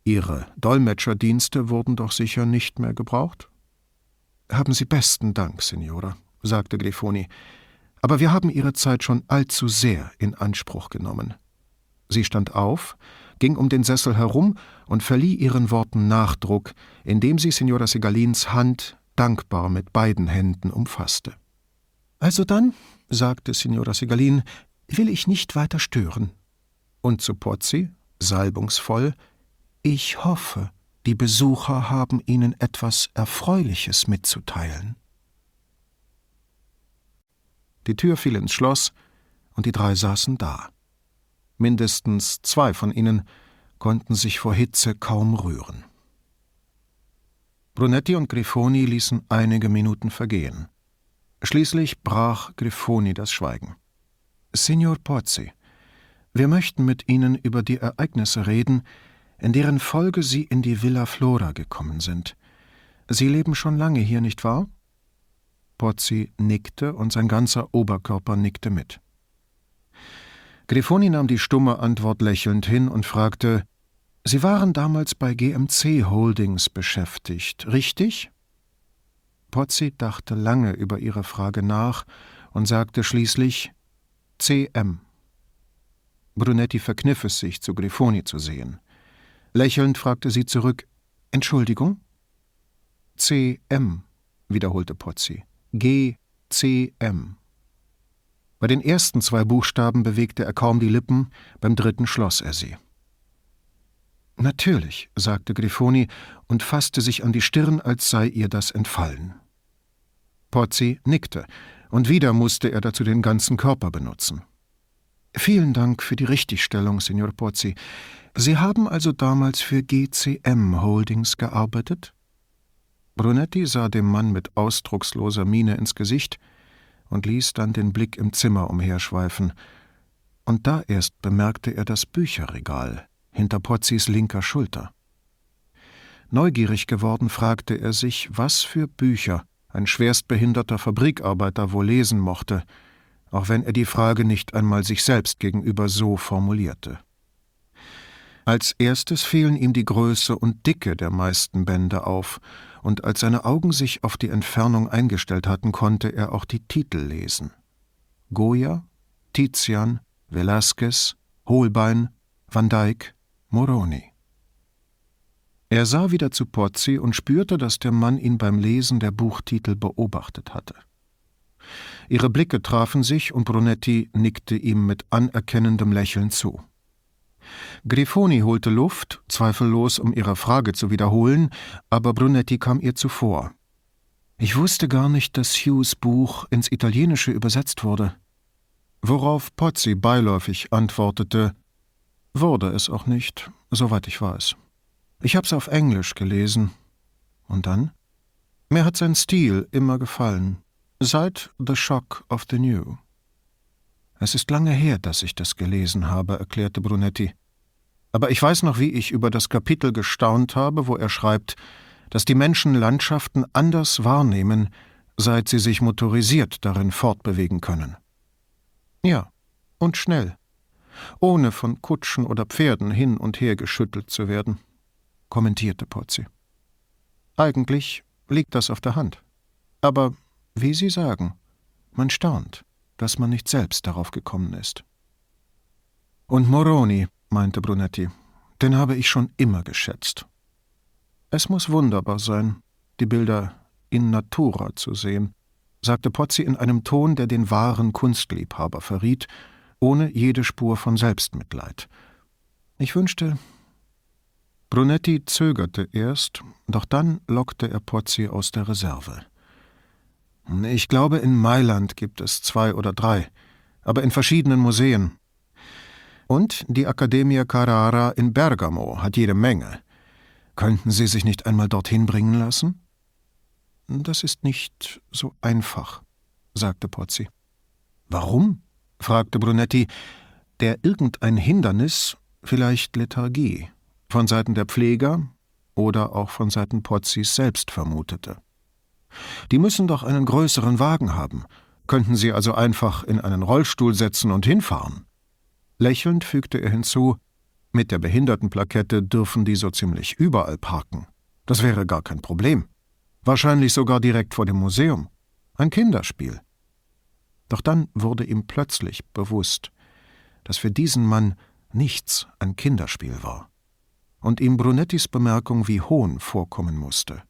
Ihre Dolmetscherdienste wurden doch sicher nicht mehr gebraucht? Haben Sie besten Dank, Signora, sagte Grifoni, aber wir haben Ihre Zeit schon allzu sehr in Anspruch genommen. Sie stand auf, ging um den Sessel herum und verlieh ihren Worten Nachdruck, indem sie Signora Segalins Hand dankbar mit beiden Händen umfasste. Also dann, sagte Signora Segalin, will ich nicht weiter stören. Und zu Pozzi, salbungsvoll, ich hoffe, die Besucher haben Ihnen etwas Erfreuliches mitzuteilen. Die Tür fiel ins Schloss, und die drei saßen da. Mindestens zwei von ihnen konnten sich vor Hitze kaum rühren. Brunetti und Grifoni ließen einige Minuten vergehen. Schließlich brach Grifoni das Schweigen. Signor Pozzi, wir möchten mit Ihnen über die Ereignisse reden, in deren Folge Sie in die Villa Flora gekommen sind. Sie leben schon lange hier, nicht wahr? Pozzi nickte und sein ganzer Oberkörper nickte mit. Grifoni nahm die stumme Antwort lächelnd hin und fragte: Sie waren damals bei GMC Holdings beschäftigt, richtig? Pozzi dachte lange über ihre Frage nach und sagte schließlich: CM. Brunetti verkniff es sich, zu Grifoni zu sehen. Lächelnd fragte sie zurück: Entschuldigung? CM, wiederholte Pozzi. GCM. Bei den ersten zwei Buchstaben bewegte er kaum die Lippen, beim dritten schloss er sie. Natürlich, sagte Grifoni und fasste sich an die Stirn, als sei ihr das entfallen. Pozzi nickte, und wieder musste er dazu den ganzen Körper benutzen. Vielen Dank für die Richtigstellung, Signor Pozzi. Sie haben also damals für GCM Holdings gearbeitet? Brunetti sah dem Mann mit ausdrucksloser Miene ins Gesicht und ließ dann den Blick im Zimmer umherschweifen, und da erst bemerkte er das Bücherregal hinter Pozzis linker Schulter. Neugierig geworden fragte er sich, was für Bücher ein schwerstbehinderter Fabrikarbeiter wohl lesen mochte, auch wenn er die Frage nicht einmal sich selbst gegenüber so formulierte. Als erstes fielen ihm die Größe und Dicke der meisten Bände auf, und als seine Augen sich auf die Entfernung eingestellt hatten, konnte er auch die Titel lesen. Goya, Tizian, Velázquez, Holbein, Van Dyck, Moroni. Er sah wieder zu Pozzi und spürte, dass der Mann ihn beim Lesen der Buchtitel beobachtet hatte. Ihre Blicke trafen sich und Brunetti nickte ihm mit anerkennendem Lächeln zu. Grifoni holte Luft, zweifellos, um ihre Frage zu wiederholen, aber Brunetti kam ihr zuvor. Ich wusste gar nicht, dass Hughes Buch ins Italienische übersetzt wurde. Worauf Pozzi beiläufig antwortete, wurde es auch nicht, soweit ich weiß. Ich hab's auf Englisch gelesen. Und dann? Mir hat sein Stil immer gefallen. Seit The Shock of the New. Es ist lange her, dass ich das gelesen habe, erklärte Brunetti. Aber ich weiß noch, wie ich über das Kapitel gestaunt habe, wo er schreibt, dass die Menschen Landschaften anders wahrnehmen, seit sie sich motorisiert darin fortbewegen können. Ja, und schnell, ohne von Kutschen oder Pferden hin und her geschüttelt zu werden, kommentierte Pozzi. Eigentlich liegt das auf der Hand. Aber, wie Sie sagen, man staunt dass man nicht selbst darauf gekommen ist. Und Moroni, meinte Brunetti, den habe ich schon immer geschätzt. Es muss wunderbar sein, die Bilder in Natura zu sehen, sagte Pozzi in einem Ton, der den wahren Kunstliebhaber verriet, ohne jede Spur von Selbstmitleid. Ich wünschte. Brunetti zögerte erst, doch dann lockte er Pozzi aus der Reserve. Ich glaube, in Mailand gibt es zwei oder drei, aber in verschiedenen Museen. Und die Accademia Carrara in Bergamo hat jede Menge. Könnten Sie sich nicht einmal dorthin bringen lassen? Das ist nicht so einfach, sagte Pozzi. Warum? fragte Brunetti. Der irgendein Hindernis, vielleicht Lethargie, von Seiten der Pfleger, oder auch von Seiten Pozzis selbst vermutete. Die müssen doch einen größeren Wagen haben, könnten sie also einfach in einen Rollstuhl setzen und hinfahren. Lächelnd fügte er hinzu, mit der Behindertenplakette dürfen die so ziemlich überall parken. Das wäre gar kein Problem. Wahrscheinlich sogar direkt vor dem Museum. Ein Kinderspiel. Doch dann wurde ihm plötzlich bewusst, dass für diesen Mann nichts ein Kinderspiel war und ihm Brunettis Bemerkung wie Hohn vorkommen musste.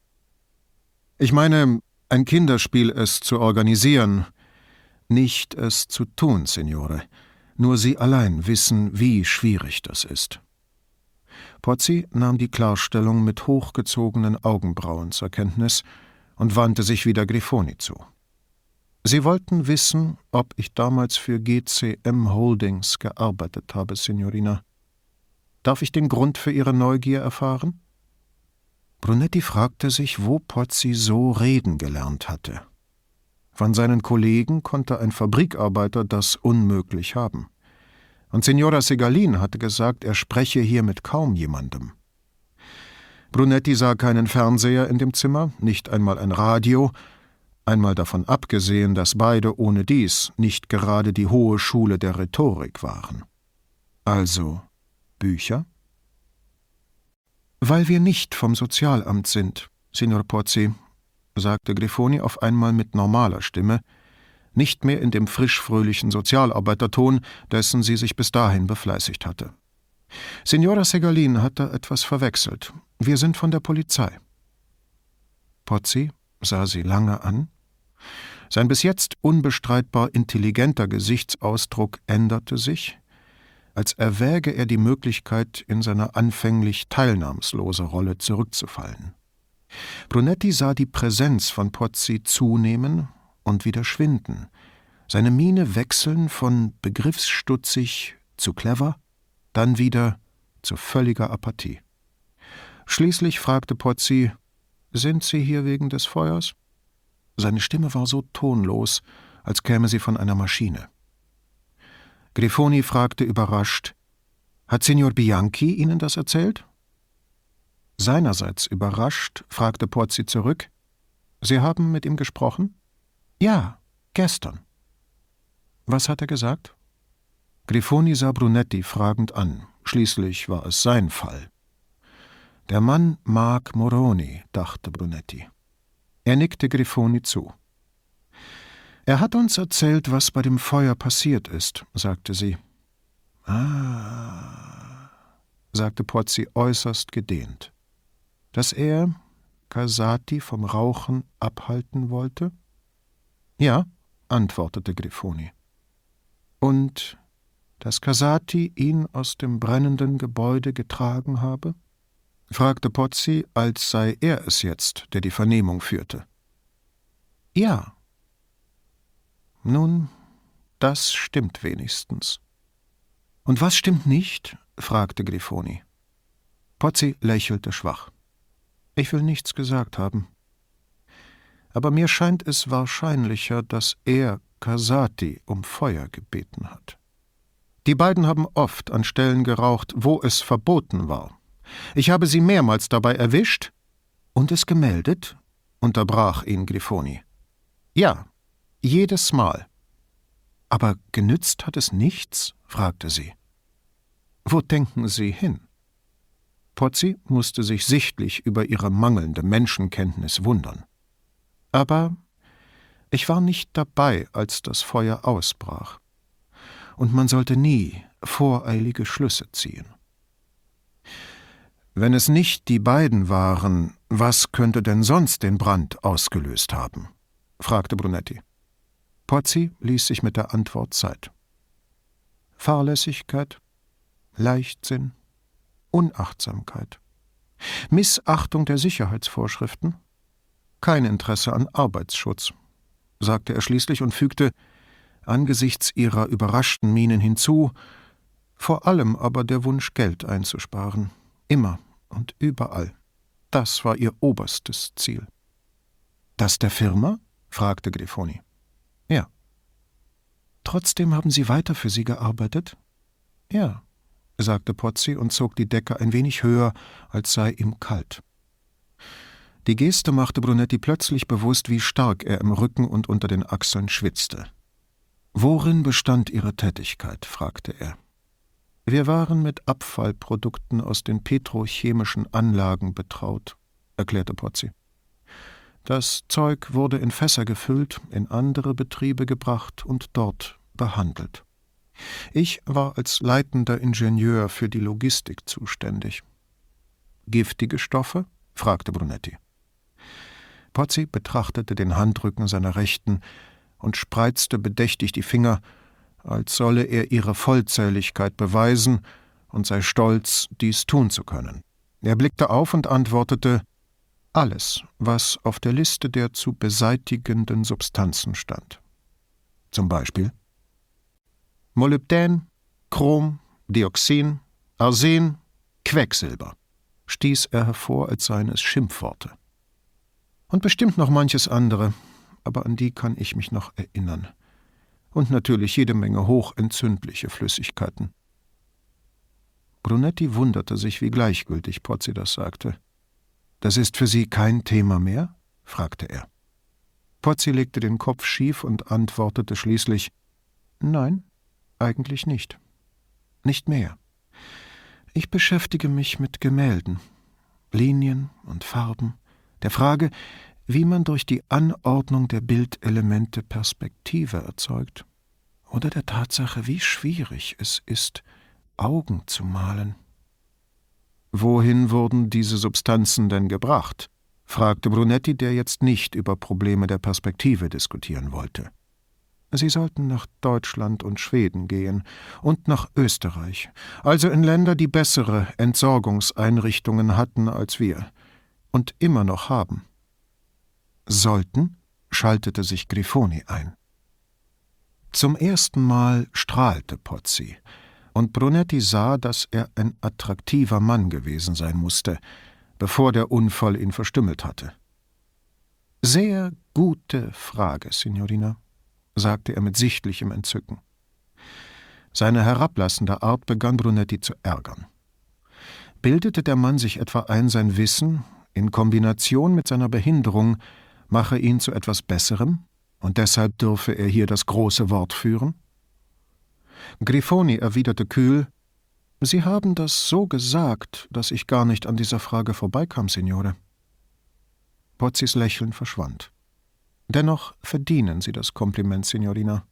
Ich meine, ein Kinderspiel es zu organisieren, nicht es zu tun, Signore. Nur Sie allein wissen, wie schwierig das ist. Pozzi nahm die Klarstellung mit hochgezogenen Augenbrauen zur Kenntnis und wandte sich wieder Grifoni zu. Sie wollten wissen, ob ich damals für GCM Holdings gearbeitet habe, Signorina. Darf ich den Grund für Ihre Neugier erfahren? Brunetti fragte sich, wo Pozzi so reden gelernt hatte. Von seinen Kollegen konnte ein Fabrikarbeiter das unmöglich haben. Und Signora Segalin hatte gesagt, er spreche hier mit kaum jemandem. Brunetti sah keinen Fernseher in dem Zimmer, nicht einmal ein Radio, einmal davon abgesehen, dass beide ohne dies nicht gerade die hohe Schule der Rhetorik waren. Also Bücher? Weil wir nicht vom Sozialamt sind, Signor Pozzi, sagte Grifoni auf einmal mit normaler Stimme, nicht mehr in dem frisch-fröhlichen Sozialarbeiterton, dessen sie sich bis dahin befleißigt hatte. Signora Segalin hat da etwas verwechselt. Wir sind von der Polizei. Pozzi sah sie lange an. Sein bis jetzt unbestreitbar intelligenter Gesichtsausdruck änderte sich, als erwäge er die Möglichkeit, in seine anfänglich teilnahmslose Rolle zurückzufallen. Brunetti sah die Präsenz von Pozzi zunehmen und wieder schwinden, seine Miene wechseln von begriffsstutzig zu clever, dann wieder zu völliger Apathie. Schließlich fragte Pozzi, sind Sie hier wegen des Feuers? Seine Stimme war so tonlos, als käme sie von einer Maschine. Grifoni fragte überrascht, hat Signor Bianchi Ihnen das erzählt? Seinerseits überrascht, fragte Pozzi zurück: Sie haben mit ihm gesprochen? Ja, gestern. Was hat er gesagt? Grifoni sah Brunetti fragend an. Schließlich war es sein Fall. Der Mann mag Moroni, dachte Brunetti. Er nickte Grifoni zu. Er hat uns erzählt, was bei dem Feuer passiert ist, sagte sie. Ah, sagte Pozzi äußerst gedehnt dass er Casati vom Rauchen abhalten wollte? Ja, antwortete Grifoni. Und dass Casati ihn aus dem brennenden Gebäude getragen habe? fragte Pozzi, als sei er es jetzt, der die Vernehmung führte. Ja. Nun, das stimmt wenigstens. Und was stimmt nicht? fragte Grifoni. Pozzi lächelte schwach. Ich will nichts gesagt haben. Aber mir scheint es wahrscheinlicher, dass er Casati um Feuer gebeten hat. Die beiden haben oft an Stellen geraucht, wo es verboten war. Ich habe sie mehrmals dabei erwischt und es gemeldet, unterbrach ihn Grifoni. Ja, jedes Mal. Aber genützt hat es nichts? fragte sie. Wo denken Sie hin? Pozzi musste sich sichtlich über ihre mangelnde Menschenkenntnis wundern. Aber ich war nicht dabei, als das Feuer ausbrach. Und man sollte nie voreilige Schlüsse ziehen. Wenn es nicht die beiden waren, was könnte denn sonst den Brand ausgelöst haben? fragte Brunetti. Pozzi ließ sich mit der Antwort Zeit. Fahrlässigkeit, Leichtsinn, Unachtsamkeit, Missachtung der Sicherheitsvorschriften, kein Interesse an Arbeitsschutz, sagte er schließlich und fügte angesichts ihrer überraschten Mienen hinzu, vor allem aber der Wunsch, Geld einzusparen, immer und überall. Das war ihr oberstes Ziel. Das der Firma? fragte Grifoni. Ja. Trotzdem haben Sie weiter für sie gearbeitet? Ja sagte Pozzi und zog die Decke ein wenig höher, als sei ihm kalt. Die Geste machte Brunetti plötzlich bewusst, wie stark er im Rücken und unter den Achseln schwitzte. Worin bestand Ihre Tätigkeit? fragte er. Wir waren mit Abfallprodukten aus den petrochemischen Anlagen betraut, erklärte Pozzi. Das Zeug wurde in Fässer gefüllt, in andere Betriebe gebracht und dort behandelt. Ich war als leitender Ingenieur für die Logistik zuständig. Giftige Stoffe? fragte Brunetti. Pozzi betrachtete den Handrücken seiner Rechten und spreizte bedächtig die Finger, als solle er ihre Vollzähligkeit beweisen und sei stolz, dies tun zu können. Er blickte auf und antwortete alles, was auf der Liste der zu beseitigenden Substanzen stand. Zum Beispiel Molybdän, Chrom, Dioxin, Arsen, Quecksilber, stieß er hervor, als seien es Schimpfworte. Und bestimmt noch manches andere, aber an die kann ich mich noch erinnern. Und natürlich jede Menge hochentzündliche Flüssigkeiten. Brunetti wunderte sich, wie gleichgültig Pozzi das sagte. Das ist für Sie kein Thema mehr? fragte er. Pozzi legte den Kopf schief und antwortete schließlich Nein, eigentlich nicht. Nicht mehr. Ich beschäftige mich mit Gemälden, Linien und Farben, der Frage, wie man durch die Anordnung der Bildelemente Perspektive erzeugt, oder der Tatsache, wie schwierig es ist, Augen zu malen. Wohin wurden diese Substanzen denn gebracht? fragte Brunetti, der jetzt nicht über Probleme der Perspektive diskutieren wollte. Sie sollten nach Deutschland und Schweden gehen und nach Österreich, also in Länder, die bessere Entsorgungseinrichtungen hatten als wir und immer noch haben. Sollten? schaltete sich Grifoni ein. Zum ersten Mal strahlte Pozzi, und Brunetti sah, dass er ein attraktiver Mann gewesen sein musste, bevor der Unfall ihn verstümmelt hatte. Sehr gute Frage, Signorina, sagte er mit sichtlichem Entzücken. Seine herablassende Art begann Brunetti zu ärgern. Bildete der Mann sich etwa ein, sein Wissen in Kombination mit seiner Behinderung mache ihn zu etwas Besserem, und deshalb dürfe er hier das große Wort führen? Grifoni erwiderte kühl Sie haben das so gesagt, dass ich gar nicht an dieser Frage vorbeikam, Signore. Pozzis Lächeln verschwand. Dennoch verdienen Sie das Kompliment, Signorina,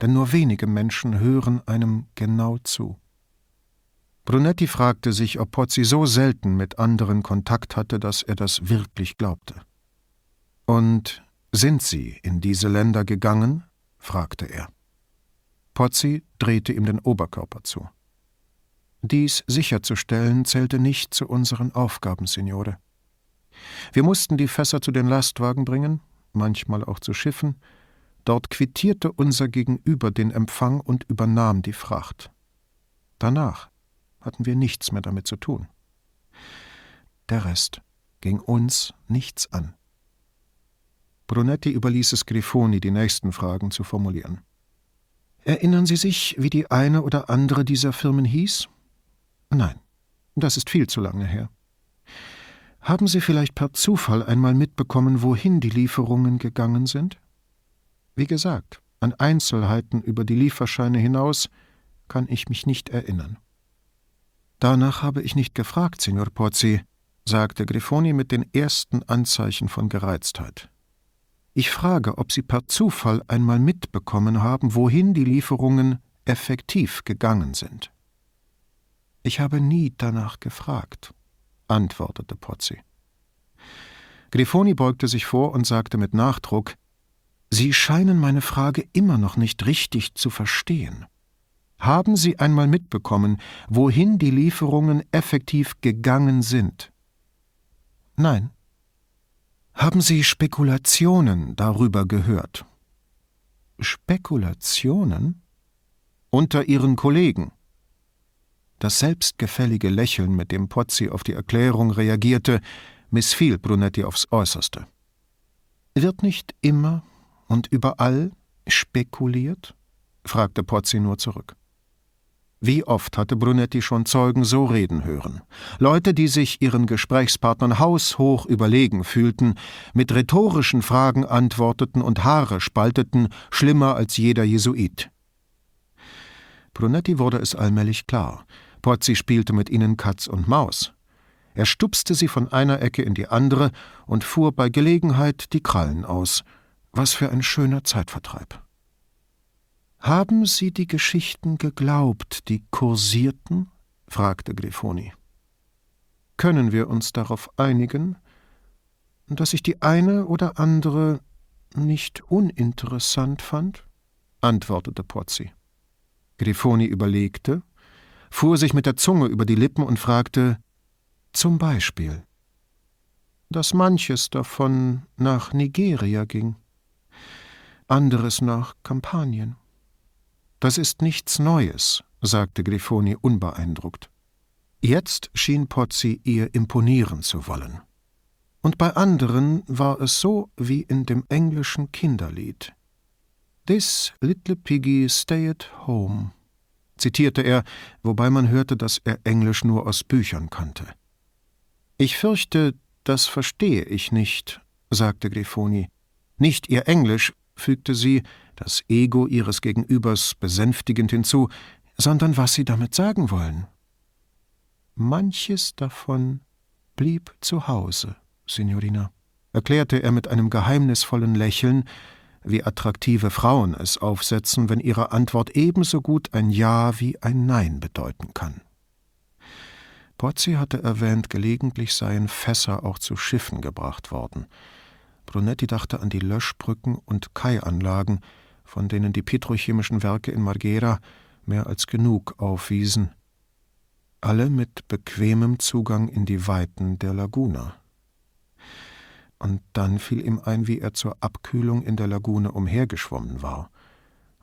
denn nur wenige Menschen hören einem genau zu. Brunetti fragte sich, ob Pozzi so selten mit anderen Kontakt hatte, dass er das wirklich glaubte. Und sind Sie in diese Länder gegangen? fragte er. Pozzi drehte ihm den Oberkörper zu. Dies sicherzustellen zählte nicht zu unseren Aufgaben, Signore. Wir mussten die Fässer zu den Lastwagen bringen, manchmal auch zu Schiffen. Dort quittierte unser Gegenüber den Empfang und übernahm die Fracht. Danach hatten wir nichts mehr damit zu tun. Der Rest ging uns nichts an. Brunetti überließ es Grifoni, die nächsten Fragen zu formulieren. Erinnern Sie sich, wie die eine oder andere dieser Firmen hieß? Nein, das ist viel zu lange her. Haben Sie vielleicht per Zufall einmal mitbekommen, wohin die Lieferungen gegangen sind? Wie gesagt, an Einzelheiten über die Lieferscheine hinaus kann ich mich nicht erinnern. Danach habe ich nicht gefragt, Signor Pozzi, sagte Grifoni mit den ersten Anzeichen von Gereiztheit. Ich frage, ob Sie per Zufall einmal mitbekommen haben, wohin die Lieferungen effektiv gegangen sind. Ich habe nie danach gefragt, antwortete Pozzi. Grifoni beugte sich vor und sagte mit Nachdruck Sie scheinen meine Frage immer noch nicht richtig zu verstehen. Haben Sie einmal mitbekommen, wohin die Lieferungen effektiv gegangen sind? Nein, haben Sie Spekulationen darüber gehört? Spekulationen? Unter Ihren Kollegen? Das selbstgefällige Lächeln, mit dem Pozzi auf die Erklärung reagierte, missfiel Brunetti aufs äußerste. Wird nicht immer und überall spekuliert? fragte Pozzi nur zurück. Wie oft hatte Brunetti schon Zeugen so reden hören? Leute, die sich ihren Gesprächspartnern haushoch überlegen fühlten, mit rhetorischen Fragen antworteten und Haare spalteten, schlimmer als jeder Jesuit. Brunetti wurde es allmählich klar. Pozzi spielte mit ihnen Katz und Maus. Er stupste sie von einer Ecke in die andere und fuhr bei Gelegenheit die Krallen aus. Was für ein schöner Zeitvertreib. Haben Sie die Geschichten geglaubt, die kursierten? fragte Grifoni. Können wir uns darauf einigen, dass ich die eine oder andere nicht uninteressant fand? antwortete Pozzi. Grifoni überlegte, fuhr sich mit der Zunge über die Lippen und fragte Zum Beispiel, dass manches davon nach Nigeria ging, anderes nach Kampanien. Das ist nichts Neues, sagte Grifoni unbeeindruckt. Jetzt schien Pozzi ihr imponieren zu wollen. Und bei anderen war es so wie in dem englischen Kinderlied. This little piggy stay at home, zitierte er, wobei man hörte, dass er Englisch nur aus Büchern kannte. Ich fürchte, das verstehe ich nicht, sagte Grifoni. Nicht ihr Englisch, fügte sie, das Ego ihres Gegenübers besänftigend hinzu, sondern was sie damit sagen wollen. Manches davon blieb zu Hause, Signorina, erklärte er mit einem geheimnisvollen Lächeln, wie attraktive Frauen es aufsetzen, wenn ihre Antwort ebenso gut ein Ja wie ein Nein bedeuten kann. Pozzi hatte erwähnt, gelegentlich seien Fässer auch zu Schiffen gebracht worden. Brunetti dachte an die Löschbrücken und Kaianlagen, von denen die petrochemischen Werke in Marghera mehr als genug aufwiesen, alle mit bequemem Zugang in die Weiten der Laguna. Und dann fiel ihm ein, wie er zur Abkühlung in der Lagune umhergeschwommen war,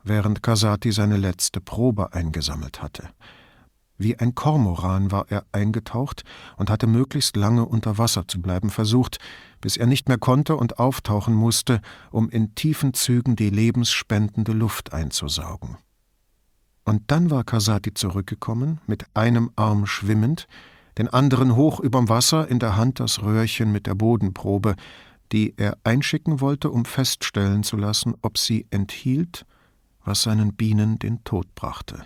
während Casati seine letzte Probe eingesammelt hatte. Wie ein Kormoran war er eingetaucht und hatte möglichst lange unter Wasser zu bleiben versucht, bis er nicht mehr konnte und auftauchen musste, um in tiefen Zügen die lebensspendende Luft einzusaugen. Und dann war Kasati zurückgekommen, mit einem Arm schwimmend, den anderen hoch überm Wasser, in der Hand das Röhrchen mit der Bodenprobe, die er einschicken wollte, um feststellen zu lassen, ob sie enthielt, was seinen Bienen den Tod brachte.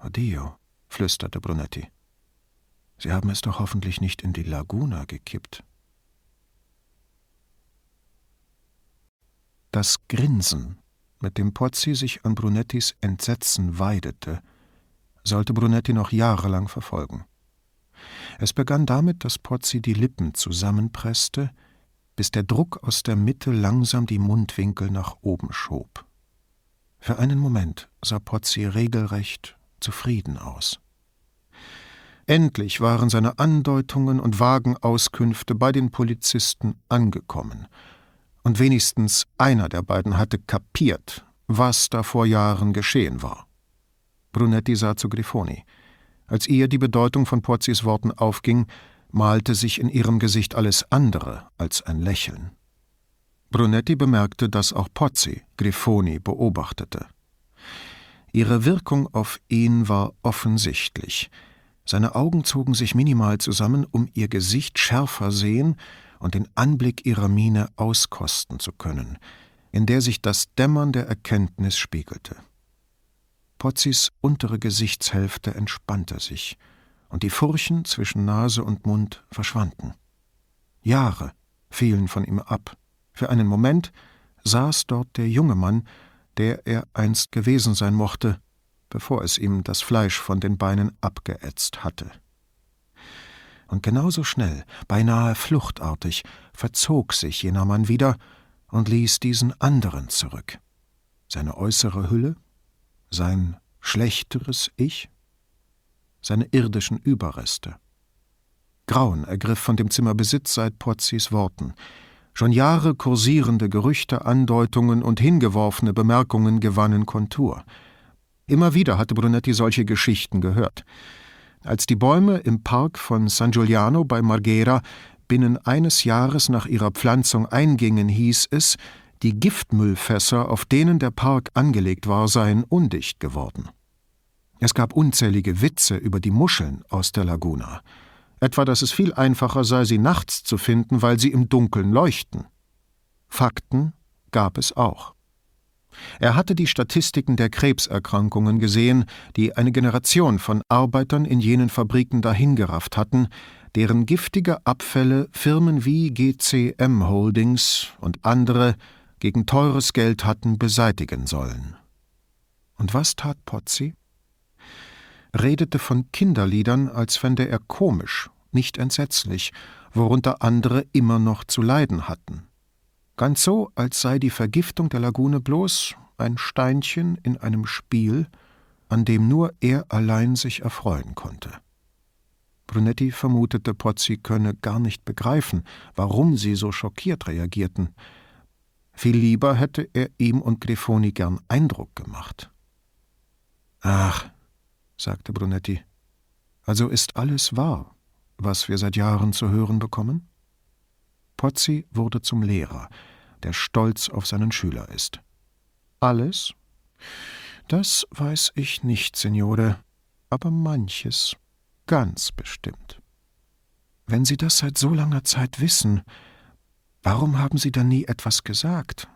Addio, flüsterte Brunetti. Sie haben es doch hoffentlich nicht in die Laguna gekippt. Das Grinsen, mit dem Pozzi sich an Brunettis Entsetzen weidete, sollte Brunetti noch jahrelang verfolgen. Es begann damit, dass Pozzi die Lippen zusammenpresste, bis der Druck aus der Mitte langsam die Mundwinkel nach oben schob. Für einen Moment sah Pozzi regelrecht zufrieden aus. Endlich waren seine Andeutungen und vagen Auskünfte bei den Polizisten angekommen, und wenigstens einer der beiden hatte kapiert, was da vor Jahren geschehen war. Brunetti sah zu Grifoni. Als ihr die Bedeutung von Porzis Worten aufging, malte sich in ihrem Gesicht alles andere als ein Lächeln. Brunetti bemerkte, dass auch Pozzi Grifoni beobachtete. Ihre Wirkung auf ihn war offensichtlich. Seine Augen zogen sich minimal zusammen, um ihr Gesicht schärfer sehen und den Anblick ihrer Miene auskosten zu können, in der sich das Dämmern der Erkenntnis spiegelte. Pozzis untere Gesichtshälfte entspannte sich, und die Furchen zwischen Nase und Mund verschwanden. Jahre fielen von ihm ab. Für einen Moment saß dort der junge Mann, der er einst gewesen sein mochte, bevor es ihm das Fleisch von den Beinen abgeätzt hatte und genauso schnell, beinahe fluchtartig, verzog sich jener Mann wieder und ließ diesen anderen zurück. Seine äußere Hülle, sein schlechteres Ich, seine irdischen Überreste. Grauen ergriff von dem Zimmer Besitz seit Pozzis Worten. Schon Jahre kursierende Gerüchte, Andeutungen und hingeworfene Bemerkungen gewannen Kontur. Immer wieder hatte Brunetti solche Geschichten gehört. Als die Bäume im Park von San Giuliano bei Marghera binnen eines Jahres nach ihrer Pflanzung eingingen, hieß es, die Giftmüllfässer, auf denen der Park angelegt war, seien undicht geworden. Es gab unzählige Witze über die Muscheln aus der Laguna, etwa dass es viel einfacher sei, sie nachts zu finden, weil sie im Dunkeln leuchten. Fakten gab es auch. Er hatte die Statistiken der Krebserkrankungen gesehen, die eine Generation von Arbeitern in jenen Fabriken dahingerafft hatten, deren giftige Abfälle Firmen wie GCM Holdings und andere gegen teures Geld hatten beseitigen sollen. Und was tat Pozzi? Redete von Kinderliedern, als fände er komisch, nicht entsetzlich, worunter andere immer noch zu leiden hatten. Ganz so, als sei die Vergiftung der Lagune bloß ein Steinchen in einem Spiel, an dem nur er allein sich erfreuen konnte. Brunetti vermutete, Pozzi könne gar nicht begreifen, warum sie so schockiert reagierten. Viel lieber hätte er ihm und Grifoni gern Eindruck gemacht. Ach, sagte Brunetti, also ist alles wahr, was wir seit Jahren zu hören bekommen? Pozzi wurde zum Lehrer, der stolz auf seinen Schüler ist. Alles? Das weiß ich nicht, Signore, aber manches, ganz bestimmt. Wenn Sie das seit so langer Zeit wissen, warum haben Sie dann nie etwas gesagt?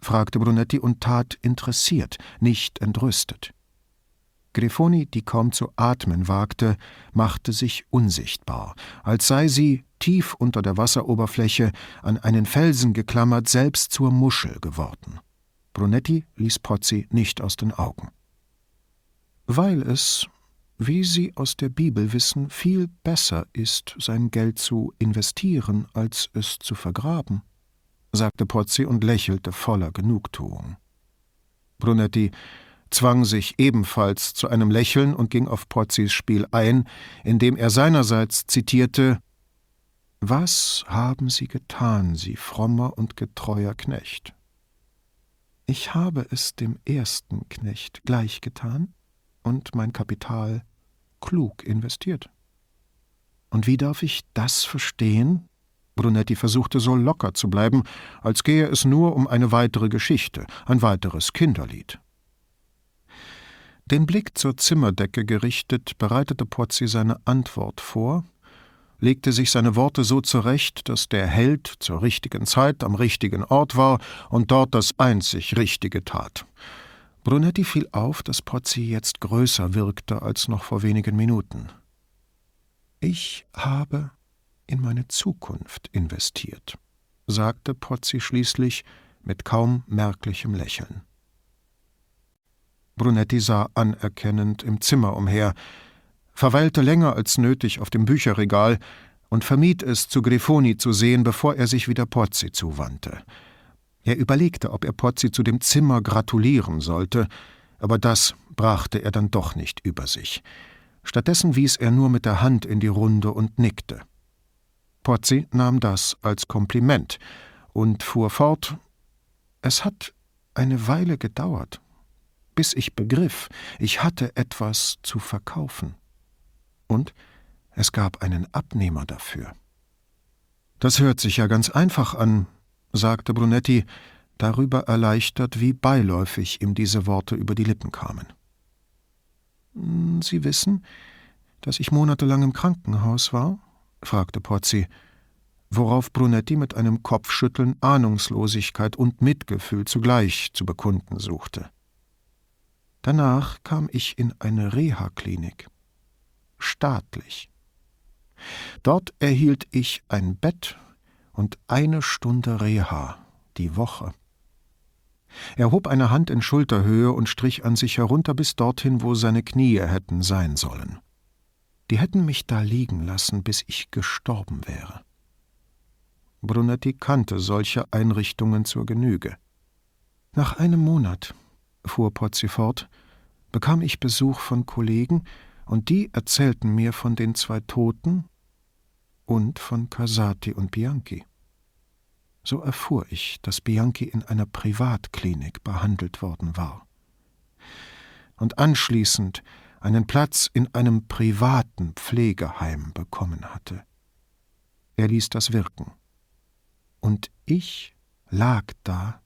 fragte Brunetti und tat interessiert, nicht entrüstet. Grifoni, die kaum zu atmen wagte, machte sich unsichtbar, als sei sie, tief unter der Wasseroberfläche, an einen Felsen geklammert, selbst zur Muschel geworden. Brunetti ließ Pozzi nicht aus den Augen. Weil es, wie Sie aus der Bibel wissen, viel besser ist, sein Geld zu investieren, als es zu vergraben, sagte Pozzi und lächelte voller Genugtuung. Brunetti zwang sich ebenfalls zu einem Lächeln und ging auf Pozzis Spiel ein, indem er seinerseits zitierte Was haben Sie getan, Sie frommer und getreuer Knecht? Ich habe es dem ersten Knecht gleich getan und mein Kapital klug investiert. Und wie darf ich das verstehen? Brunetti versuchte so locker zu bleiben, als gehe es nur um eine weitere Geschichte, ein weiteres Kinderlied. Den Blick zur Zimmerdecke gerichtet, bereitete Pozzi seine Antwort vor, legte sich seine Worte so zurecht, dass der Held zur richtigen Zeit am richtigen Ort war und dort das einzig Richtige tat. Brunetti fiel auf, dass Pozzi jetzt größer wirkte als noch vor wenigen Minuten. Ich habe in meine Zukunft investiert, sagte Pozzi schließlich mit kaum merklichem Lächeln. Brunetti sah anerkennend im Zimmer umher, verweilte länger als nötig auf dem Bücherregal und vermied es, zu Grifoni zu sehen, bevor er sich wieder Pozzi zuwandte. Er überlegte, ob er Pozzi zu dem Zimmer gratulieren sollte, aber das brachte er dann doch nicht über sich. Stattdessen wies er nur mit der Hand in die Runde und nickte. Pozzi nahm das als Kompliment und fuhr fort Es hat eine Weile gedauert, bis ich begriff, ich hatte etwas zu verkaufen. Und es gab einen Abnehmer dafür. Das hört sich ja ganz einfach an, sagte Brunetti, darüber erleichtert, wie beiläufig ihm diese Worte über die Lippen kamen. Hm, Sie wissen, dass ich monatelang im Krankenhaus war? fragte Pozzi, worauf Brunetti mit einem Kopfschütteln Ahnungslosigkeit und Mitgefühl zugleich zu bekunden suchte. Danach kam ich in eine Reha-Klinik. Staatlich. Dort erhielt ich ein Bett und eine Stunde Reha die Woche. Er hob eine Hand in Schulterhöhe und strich an sich herunter bis dorthin, wo seine Knie hätten sein sollen. Die hätten mich da liegen lassen, bis ich gestorben wäre. Brunetti kannte solche Einrichtungen zur Genüge. Nach einem Monat fuhr Pozzi fort, bekam ich Besuch von Kollegen, und die erzählten mir von den zwei Toten und von Casati und Bianchi. So erfuhr ich, dass Bianchi in einer Privatklinik behandelt worden war. Und anschließend einen Platz in einem privaten Pflegeheim bekommen hatte. Er ließ das wirken. Und ich lag da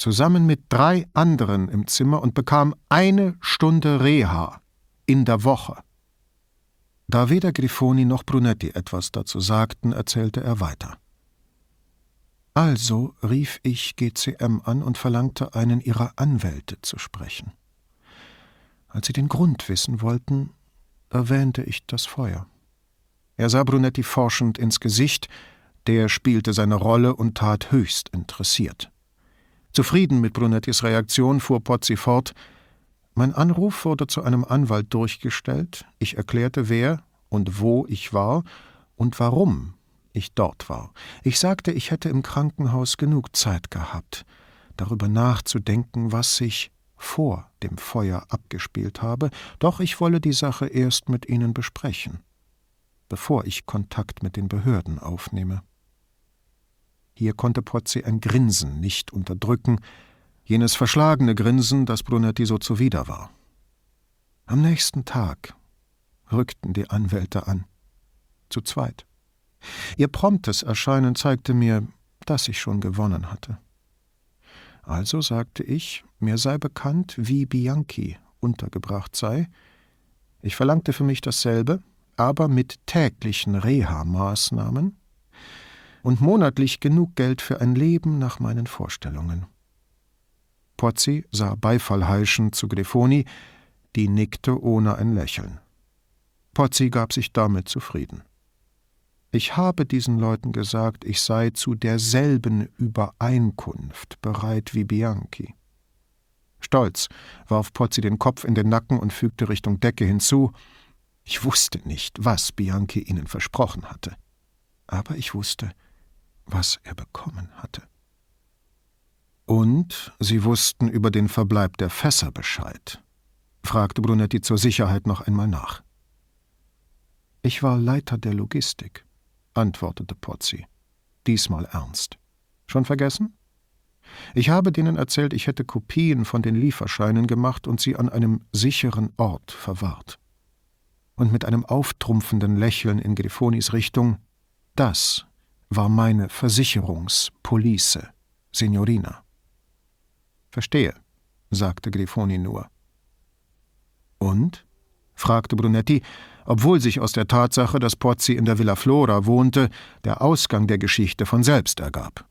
zusammen mit drei anderen im Zimmer und bekam eine Stunde Reha in der Woche. Da weder Grifoni noch Brunetti etwas dazu sagten, erzählte er weiter. Also rief ich GCM an und verlangte, einen ihrer Anwälte zu sprechen. Als sie den Grund wissen wollten, erwähnte ich das Feuer. Er sah Brunetti forschend ins Gesicht, der spielte seine Rolle und tat höchst interessiert. Zufrieden mit Brunettis Reaktion fuhr Pozzi fort, mein Anruf wurde zu einem Anwalt durchgestellt, ich erklärte, wer und wo ich war und warum ich dort war. Ich sagte, ich hätte im Krankenhaus genug Zeit gehabt, darüber nachzudenken, was sich vor dem Feuer abgespielt habe, doch ich wolle die Sache erst mit Ihnen besprechen, bevor ich Kontakt mit den Behörden aufnehme. Hier konnte Pozzi ein Grinsen nicht unterdrücken, jenes verschlagene Grinsen, das Brunetti so zuwider war. Am nächsten Tag rückten die Anwälte an. Zu zweit. Ihr promptes Erscheinen zeigte mir, dass ich schon gewonnen hatte. Also sagte ich, mir sei bekannt, wie Bianchi untergebracht sei. Ich verlangte für mich dasselbe, aber mit täglichen Reha-Maßnahmen und monatlich genug Geld für ein Leben nach meinen Vorstellungen. Pozzi sah Beifall heischend zu Grifoni, die nickte ohne ein Lächeln. Pozzi gab sich damit zufrieden. Ich habe diesen Leuten gesagt, ich sei zu derselben Übereinkunft bereit wie Bianchi. Stolz warf Pozzi den Kopf in den Nacken und fügte Richtung Decke hinzu, ich wusste nicht, was Bianchi ihnen versprochen hatte. Aber ich wusste, was er bekommen hatte. Und Sie wussten über den Verbleib der Fässer Bescheid? fragte Brunetti zur Sicherheit noch einmal nach. Ich war Leiter der Logistik, antwortete Pozzi, diesmal ernst. Schon vergessen? Ich habe denen erzählt, ich hätte Kopien von den Lieferscheinen gemacht und sie an einem sicheren Ort verwahrt. Und mit einem auftrumpfenden Lächeln in Grifonis Richtung, das war meine Versicherungspolice, Signorina. Verstehe, sagte Grifoni nur. Und? fragte Brunetti, obwohl sich aus der Tatsache, dass Pozzi in der Villa Flora wohnte, der Ausgang der Geschichte von selbst ergab.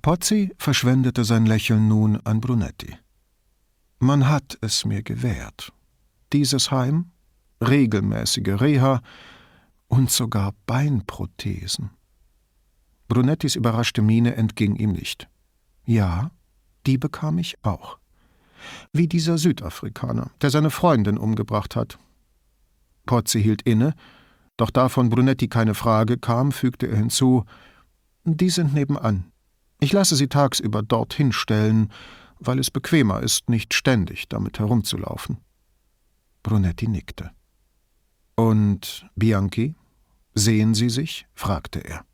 Pozzi verschwendete sein Lächeln nun an Brunetti. Man hat es mir gewährt. Dieses Heim, regelmäßige Reha und sogar Beinprothesen. Brunettis überraschte Miene entging ihm nicht. Ja, die bekam ich auch. Wie dieser Südafrikaner, der seine Freundin umgebracht hat. Pozzi hielt inne, doch da von Brunetti keine Frage kam, fügte er hinzu: Die sind nebenan. Ich lasse sie tagsüber dorthin stellen, weil es bequemer ist, nicht ständig damit herumzulaufen. Brunetti nickte. Und Bianchi? Sehen Sie sich? fragte er.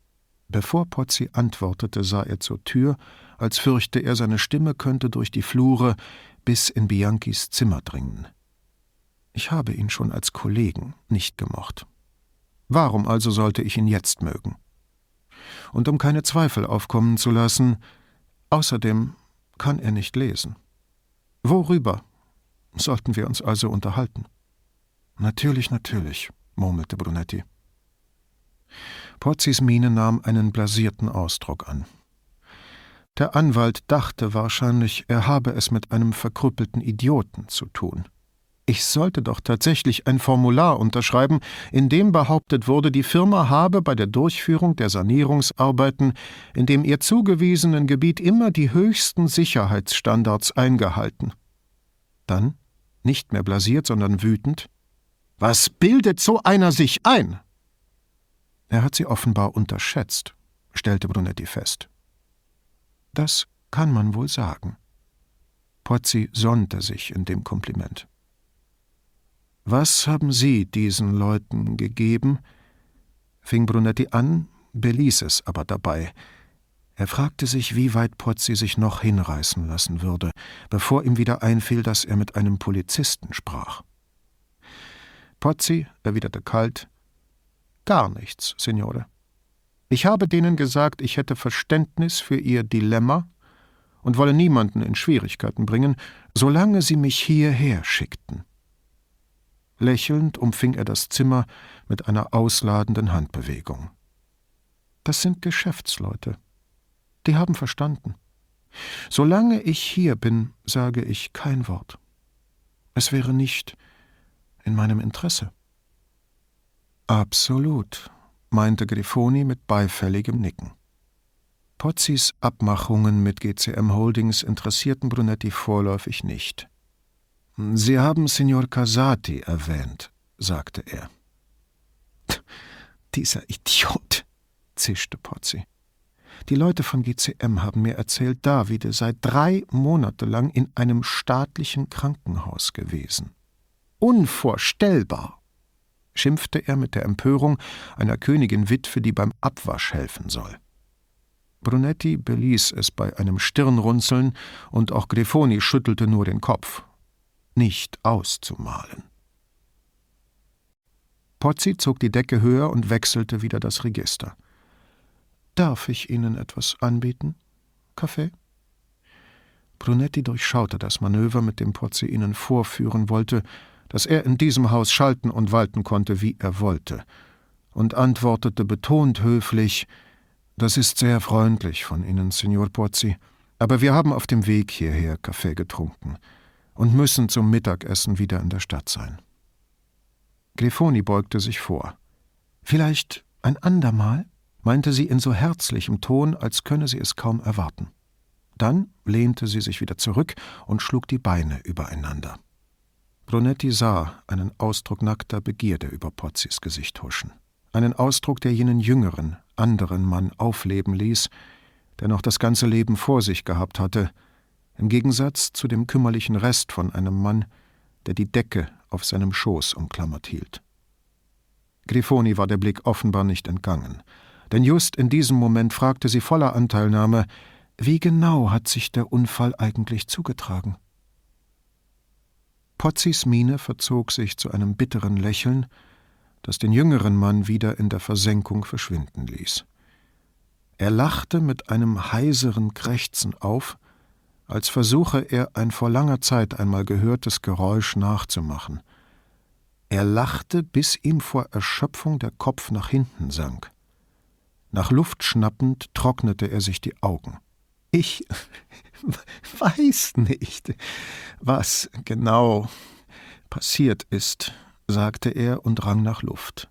Bevor Pozzi antwortete, sah er zur Tür, als fürchte er, seine Stimme könnte durch die Flure bis in Bianchis Zimmer dringen. Ich habe ihn schon als Kollegen nicht gemocht. Warum also sollte ich ihn jetzt mögen? Und um keine Zweifel aufkommen zu lassen, außerdem kann er nicht lesen. Worüber sollten wir uns also unterhalten? Natürlich, natürlich, murmelte Brunetti. Pozzis Miene nahm einen blasierten Ausdruck an. Der Anwalt dachte wahrscheinlich, er habe es mit einem verkrüppelten Idioten zu tun. Ich sollte doch tatsächlich ein Formular unterschreiben, in dem behauptet wurde, die Firma habe bei der Durchführung der Sanierungsarbeiten in dem ihr zugewiesenen Gebiet immer die höchsten Sicherheitsstandards eingehalten. Dann, nicht mehr blasiert, sondern wütend, Was bildet so einer sich ein? Er hat sie offenbar unterschätzt, stellte Brunetti fest. Das kann man wohl sagen. Pozzi sonnte sich in dem Kompliment. Was haben Sie diesen Leuten gegeben? fing Brunetti an, beließ es aber dabei. Er fragte sich, wie weit Pozzi sich noch hinreißen lassen würde, bevor ihm wieder einfiel, dass er mit einem Polizisten sprach. Pozzi erwiderte kalt: Gar nichts, Signore. Ich habe denen gesagt, ich hätte Verständnis für ihr Dilemma und wolle niemanden in Schwierigkeiten bringen, solange sie mich hierher schickten. Lächelnd umfing er das Zimmer mit einer ausladenden Handbewegung. Das sind Geschäftsleute. Die haben verstanden. Solange ich hier bin, sage ich kein Wort. Es wäre nicht in meinem Interesse. Absolut, meinte Grifoni mit beifälligem Nicken. Pozzis Abmachungen mit GCM Holdings interessierten Brunetti vorläufig nicht. Sie haben Signor Casati erwähnt, sagte er. Dieser Idiot, zischte Pozzi. Die Leute von GCM haben mir erzählt, Davide sei drei Monate lang in einem staatlichen Krankenhaus gewesen. Unvorstellbar, schimpfte er mit der Empörung einer Königin Witwe, die beim Abwasch helfen soll. Brunetti beließ es bei einem Stirnrunzeln, und auch Grifoni schüttelte nur den Kopf nicht auszumalen. Pozzi zog die Decke höher und wechselte wieder das Register. Darf ich Ihnen etwas anbieten? Kaffee? Brunetti durchschaute das Manöver, mit dem Pozzi ihnen vorführen wollte, dass er in diesem Haus schalten und walten konnte, wie er wollte, und antwortete betont höflich Das ist sehr freundlich von Ihnen, Signor Pozzi, aber wir haben auf dem Weg hierher Kaffee getrunken und müssen zum Mittagessen wieder in der Stadt sein. Grifoni beugte sich vor. Vielleicht ein andermal? meinte sie in so herzlichem Ton, als könne sie es kaum erwarten. Dann lehnte sie sich wieder zurück und schlug die Beine übereinander. Brunetti sah einen Ausdruck nackter Begierde über Pozzis Gesicht huschen. Einen Ausdruck, der jenen jüngeren, anderen Mann aufleben ließ, der noch das ganze Leben vor sich gehabt hatte, im Gegensatz zu dem kümmerlichen Rest von einem Mann, der die Decke auf seinem Schoß umklammert hielt. Grifoni war der Blick offenbar nicht entgangen, denn just in diesem Moment fragte sie voller Anteilnahme, wie genau hat sich der Unfall eigentlich zugetragen? Pozzis Miene verzog sich zu einem bitteren Lächeln, das den jüngeren Mann wieder in der Versenkung verschwinden ließ. Er lachte mit einem heiseren Krächzen auf, als versuche er ein vor langer Zeit einmal gehörtes Geräusch nachzumachen. Er lachte, bis ihm vor Erschöpfung der Kopf nach hinten sank. Nach Luft schnappend trocknete er sich die Augen. Ich weiß nicht, was genau passiert ist, sagte er und rang nach Luft.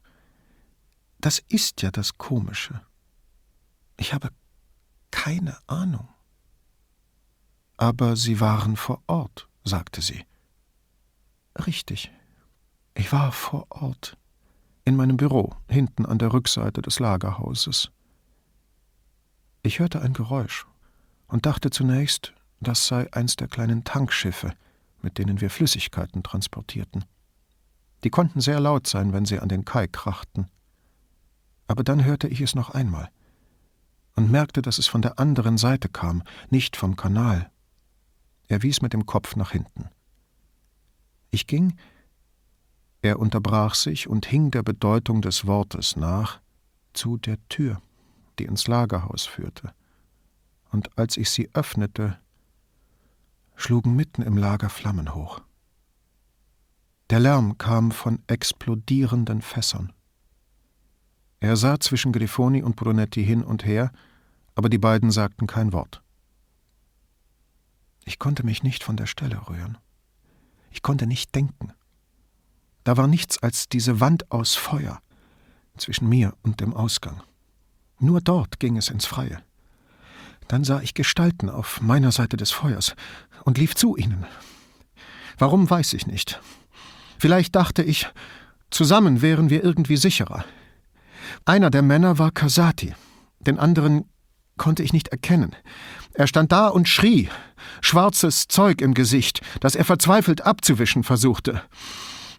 Das ist ja das Komische. Ich habe keine Ahnung. Aber Sie waren vor Ort, sagte sie. Richtig. Ich war vor Ort. In meinem Büro, hinten an der Rückseite des Lagerhauses. Ich hörte ein Geräusch und dachte zunächst, das sei eins der kleinen Tankschiffe, mit denen wir Flüssigkeiten transportierten. Die konnten sehr laut sein, wenn sie an den Kai krachten. Aber dann hörte ich es noch einmal und merkte, dass es von der anderen Seite kam, nicht vom Kanal, er wies mit dem Kopf nach hinten. Ich ging, er unterbrach sich und hing der Bedeutung des Wortes nach, zu der Tür, die ins Lagerhaus führte. Und als ich sie öffnete, schlugen mitten im Lager Flammen hoch. Der Lärm kam von explodierenden Fässern. Er sah zwischen Grifoni und Brunetti hin und her, aber die beiden sagten kein Wort. Ich konnte mich nicht von der Stelle rühren. Ich konnte nicht denken. Da war nichts als diese Wand aus Feuer zwischen mir und dem Ausgang. Nur dort ging es ins Freie. Dann sah ich Gestalten auf meiner Seite des Feuers und lief zu ihnen. Warum weiß ich nicht. Vielleicht dachte ich, zusammen wären wir irgendwie sicherer. Einer der Männer war Casati, den anderen konnte ich nicht erkennen. Er stand da und schrie, schwarzes Zeug im Gesicht, das er verzweifelt abzuwischen versuchte.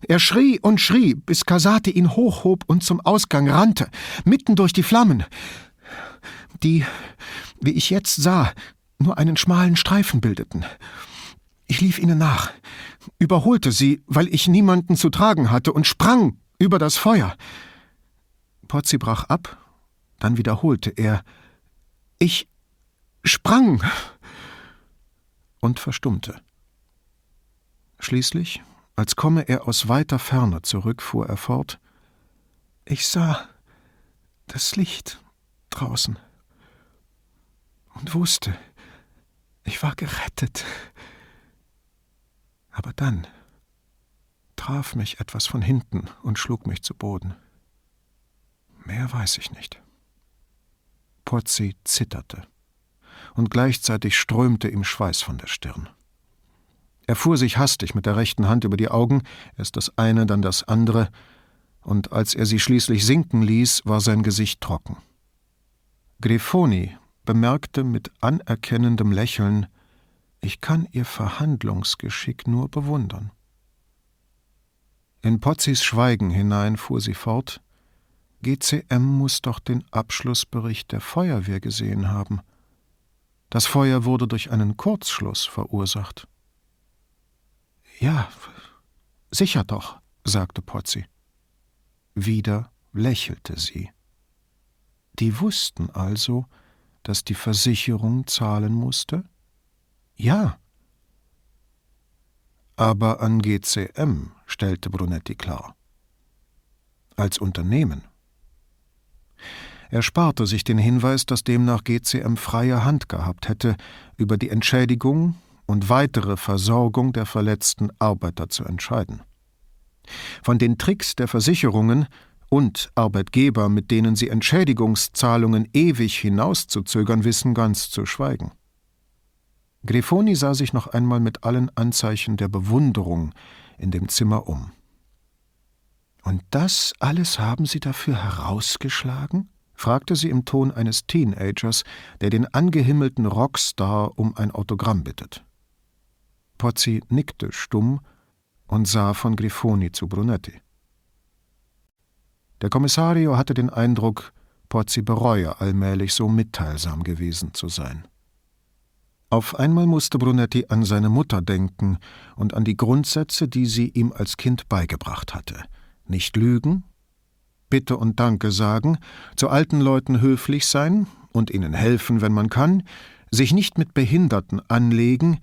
Er schrie und schrie, bis Kasate ihn hochhob und zum Ausgang rannte, mitten durch die Flammen, die, wie ich jetzt sah, nur einen schmalen Streifen bildeten. Ich lief ihnen nach, überholte sie, weil ich niemanden zu tragen hatte, und sprang über das Feuer. Pozzi brach ab, dann wiederholte er, ich sprang und verstummte. Schließlich, als komme er aus weiter Ferne zurück, fuhr er fort Ich sah das Licht draußen und wusste, ich war gerettet. Aber dann traf mich etwas von hinten und schlug mich zu Boden. Mehr weiß ich nicht. Pozzi zitterte, und gleichzeitig strömte ihm Schweiß von der Stirn. Er fuhr sich hastig mit der rechten Hand über die Augen, erst das eine, dann das andere, und als er sie schließlich sinken ließ, war sein Gesicht trocken. Grifoni bemerkte mit anerkennendem Lächeln, ich kann ihr Verhandlungsgeschick nur bewundern. In Pozzis Schweigen hinein fuhr sie fort, GCM muss doch den Abschlussbericht der Feuerwehr gesehen haben. Das Feuer wurde durch einen Kurzschluss verursacht. Ja, sicher doch, sagte Pozzi. Wieder lächelte sie. Die wussten also, dass die Versicherung zahlen musste? Ja. Aber an GCM, stellte Brunetti klar. Als Unternehmen. Er sparte sich den Hinweis, dass demnach GCM freie Hand gehabt hätte, über die Entschädigung und weitere Versorgung der verletzten Arbeiter zu entscheiden. Von den Tricks der Versicherungen und Arbeitgeber, mit denen sie Entschädigungszahlungen ewig hinauszuzögern wissen, ganz zu schweigen. Grifoni sah sich noch einmal mit allen Anzeichen der Bewunderung in dem Zimmer um. Und das alles haben Sie dafür herausgeschlagen? fragte sie im Ton eines Teenagers, der den angehimmelten Rockstar um ein Autogramm bittet. Pozzi nickte stumm und sah von Grifoni zu Brunetti. Der Kommissario hatte den Eindruck, Pozzi bereue allmählich so mitteilsam gewesen zu sein. Auf einmal musste Brunetti an seine Mutter denken und an die Grundsätze, die sie ihm als Kind beigebracht hatte. Nicht lügen, Bitte und Danke sagen, zu alten Leuten höflich sein und ihnen helfen, wenn man kann, sich nicht mit Behinderten anlegen,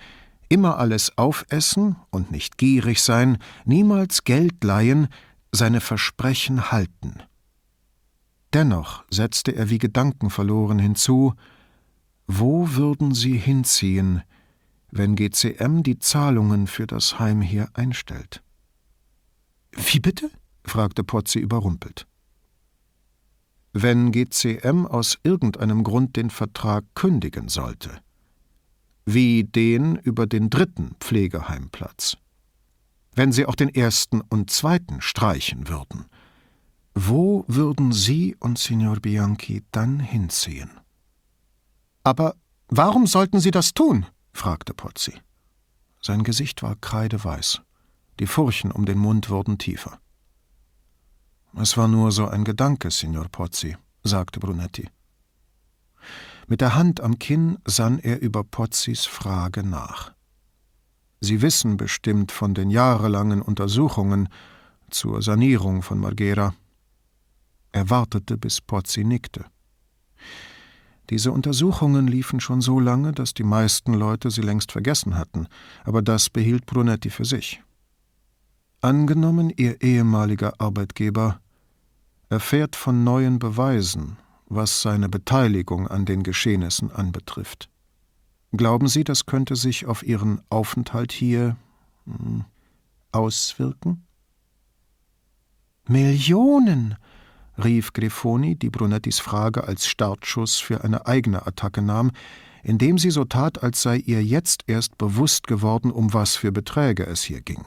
immer alles aufessen und nicht gierig sein, niemals Geld leihen, seine Versprechen halten. Dennoch setzte er wie gedankenverloren hinzu, wo würden Sie hinziehen, wenn GCM die Zahlungen für das Heim hier einstellt? Wie bitte? fragte Potzi überrumpelt. Wenn GCM aus irgendeinem Grund den Vertrag kündigen sollte, wie den über den dritten Pflegeheimplatz, wenn sie auch den ersten und zweiten streichen würden, wo würden Sie und Signor Bianchi dann hinziehen? Aber warum sollten Sie das tun? fragte Pozzi. Sein Gesicht war kreideweiß. Die Furchen um den Mund wurden tiefer. Es war nur so ein Gedanke, Signor Pozzi, sagte Brunetti. Mit der Hand am Kinn sann er über Pozzis Frage nach. Sie wissen bestimmt von den jahrelangen Untersuchungen zur Sanierung von Marghera. Er wartete, bis Pozzi nickte. Diese Untersuchungen liefen schon so lange, dass die meisten Leute sie längst vergessen hatten, aber das behielt Brunetti für sich. Angenommen, ihr ehemaliger Arbeitgeber erfährt von neuen Beweisen, was seine Beteiligung an den Geschehnissen anbetrifft. Glauben Sie, das könnte sich auf Ihren Aufenthalt hier hm, auswirken? Millionen! rief Grifoni, die Brunettis Frage als Startschuss für eine eigene Attacke nahm, indem sie so tat, als sei ihr jetzt erst bewusst geworden, um was für Beträge es hier ging.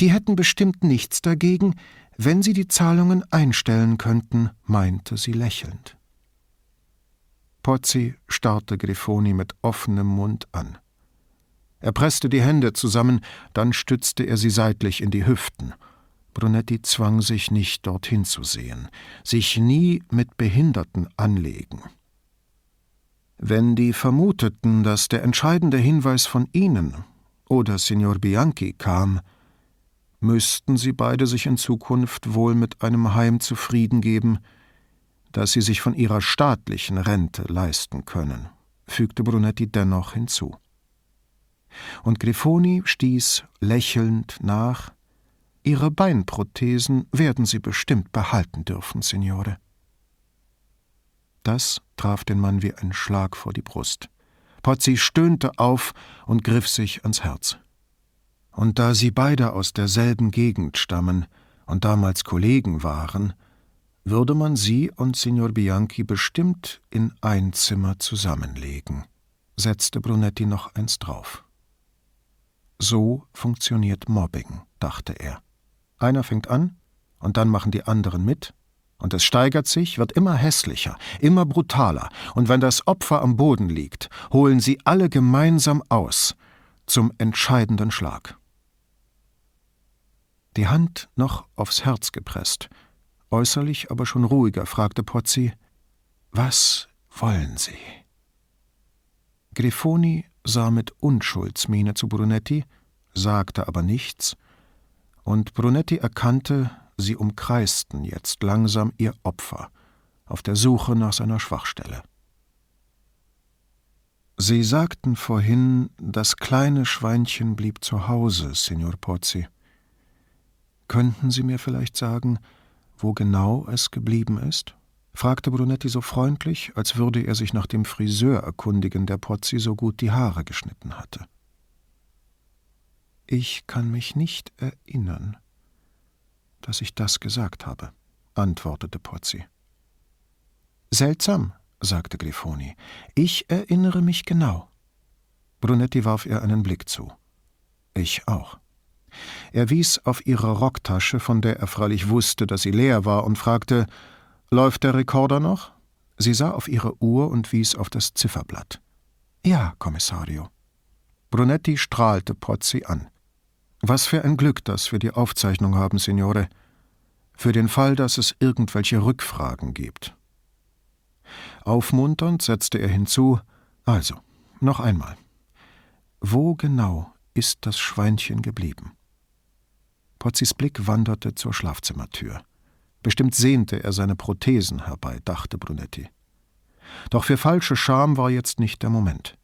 Die hätten bestimmt nichts dagegen, wenn sie die Zahlungen einstellen könnten, meinte sie lächelnd. Pozzi starrte Grifoni mit offenem Mund an. Er presste die Hände zusammen, dann stützte er sie seitlich in die Hüften. Brunetti zwang sich nicht dorthin zu sehen, sich nie mit Behinderten anlegen. Wenn die vermuteten, dass der entscheidende Hinweis von Ihnen oder Signor Bianchi kam, müssten sie beide sich in Zukunft wohl mit einem Heim zufrieden geben, das sie sich von ihrer staatlichen Rente leisten können, fügte Brunetti dennoch hinzu. und Grifoni stieß lächelnd nach Ihre Beinprothesen werden Sie bestimmt behalten dürfen, Signore. Das traf den Mann wie ein Schlag vor die Brust. Pozzi stöhnte auf und griff sich ans Herz. Und da sie beide aus derselben Gegend stammen und damals Kollegen waren, würde man sie und Signor Bianchi bestimmt in ein Zimmer zusammenlegen, setzte Brunetti noch eins drauf. So funktioniert Mobbing, dachte er. Einer fängt an, und dann machen die anderen mit, und es steigert sich, wird immer hässlicher, immer brutaler, und wenn das Opfer am Boden liegt, holen sie alle gemeinsam aus zum entscheidenden Schlag. Die Hand noch aufs Herz gepresst, äußerlich aber schon ruhiger, fragte Pozzi: Was wollen Sie? Grifoni sah mit Unschuldsmiene zu Brunetti, sagte aber nichts, und Brunetti erkannte, sie umkreisten jetzt langsam ihr Opfer, auf der Suche nach seiner Schwachstelle. Sie sagten vorhin, das kleine Schweinchen blieb zu Hause, Signor Pozzi. Könnten Sie mir vielleicht sagen, wo genau es geblieben ist? fragte Brunetti so freundlich, als würde er sich nach dem Friseur erkundigen, der Pozzi so gut die Haare geschnitten hatte. Ich kann mich nicht erinnern, dass ich das gesagt habe, antwortete Pozzi. Seltsam, sagte Grifoni. Ich erinnere mich genau. Brunetti warf ihr einen Blick zu. Ich auch. Er wies auf ihre Rocktasche, von der er freilich wusste, dass sie leer war, und fragte: Läuft der Rekorder noch? Sie sah auf ihre Uhr und wies auf das Zifferblatt. Ja, Kommissario. Brunetti strahlte Pozzi an. Was für ein Glück, dass wir die Aufzeichnung haben, Signore. Für den Fall, dass es irgendwelche Rückfragen gibt. Aufmunternd setzte er hinzu: Also, noch einmal. Wo genau ist das Schweinchen geblieben? Pozzis Blick wanderte zur Schlafzimmertür. Bestimmt sehnte er seine Prothesen herbei, dachte Brunetti. Doch für falsche Scham war jetzt nicht der Moment.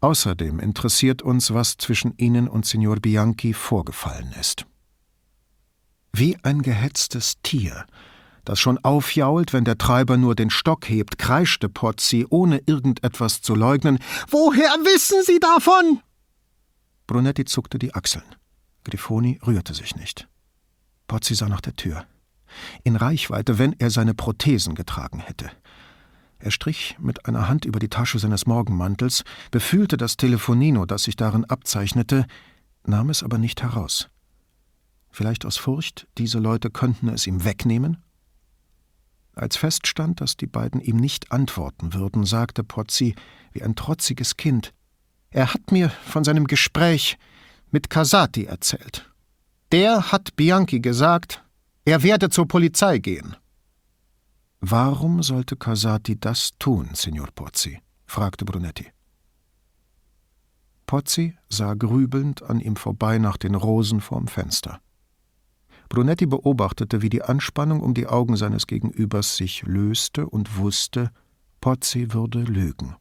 Außerdem interessiert uns, was zwischen Ihnen und Signor Bianchi vorgefallen ist. Wie ein gehetztes Tier, das schon aufjault, wenn der Treiber nur den Stock hebt, kreischte Pozzi, ohne irgendetwas zu leugnen. Woher wissen Sie davon? Brunetti zuckte die Achseln. Grifoni rührte sich nicht. Pozzi sah nach der Tür. In Reichweite, wenn er seine Prothesen getragen hätte. Er strich mit einer Hand über die Tasche seines Morgenmantels, befühlte das Telefonino, das sich darin abzeichnete, nahm es aber nicht heraus. Vielleicht aus Furcht, diese Leute könnten es ihm wegnehmen? Als feststand, dass die beiden ihm nicht antworten würden, sagte Pozzi wie ein trotziges Kind: Er hat mir von seinem Gespräch mit Casati erzählt. Der hat Bianchi gesagt, er werde zur Polizei gehen. Warum sollte Casati das tun, Signor Pozzi? fragte Brunetti. Pozzi sah grübelnd an ihm vorbei nach den Rosen vorm Fenster. Brunetti beobachtete, wie die Anspannung um die Augen seines Gegenübers sich löste und wusste, Pozzi würde lügen.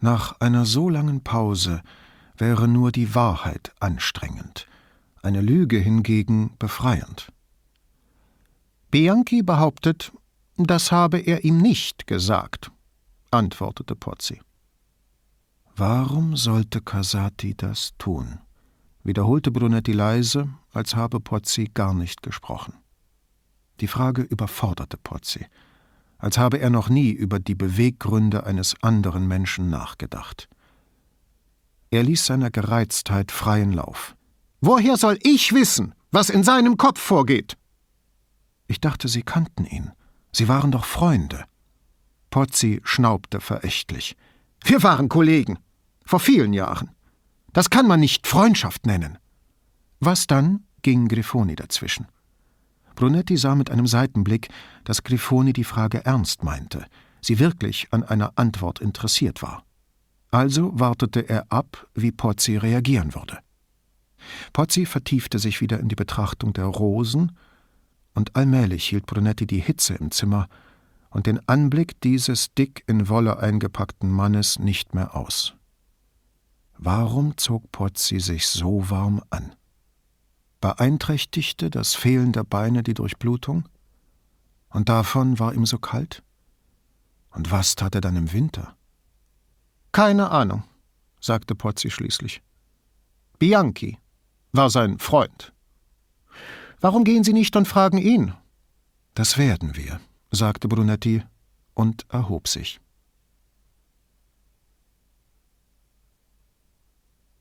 Nach einer so langen Pause wäre nur die Wahrheit anstrengend, eine Lüge hingegen befreiend. Bianchi behauptet, das habe er ihm nicht gesagt, antwortete Pozzi. Warum sollte Casati das tun? wiederholte Brunetti leise, als habe Pozzi gar nicht gesprochen. Die Frage überforderte Pozzi, als habe er noch nie über die Beweggründe eines anderen Menschen nachgedacht. Er ließ seiner Gereiztheit freien Lauf. Woher soll ich wissen, was in seinem Kopf vorgeht? Ich dachte, Sie kannten ihn. Sie waren doch Freunde. Pozzi schnaubte verächtlich. Wir waren Kollegen. Vor vielen Jahren. Das kann man nicht Freundschaft nennen. Was dann? ging Grifoni dazwischen. Brunetti sah mit einem Seitenblick, dass Grifoni die Frage ernst meinte, sie wirklich an einer Antwort interessiert war. Also wartete er ab, wie Pozzi reagieren würde. Pozzi vertiefte sich wieder in die Betrachtung der Rosen und allmählich hielt Brunetti die Hitze im Zimmer und den Anblick dieses dick in Wolle eingepackten Mannes nicht mehr aus. Warum zog Pozzi sich so warm an? Beeinträchtigte das Fehlen der Beine die Durchblutung? Und davon war ihm so kalt? Und was tat er dann im Winter? Keine Ahnung, sagte Pozzi schließlich. Bianchi war sein Freund. Warum gehen Sie nicht und fragen ihn? Das werden wir, sagte Brunetti und erhob sich.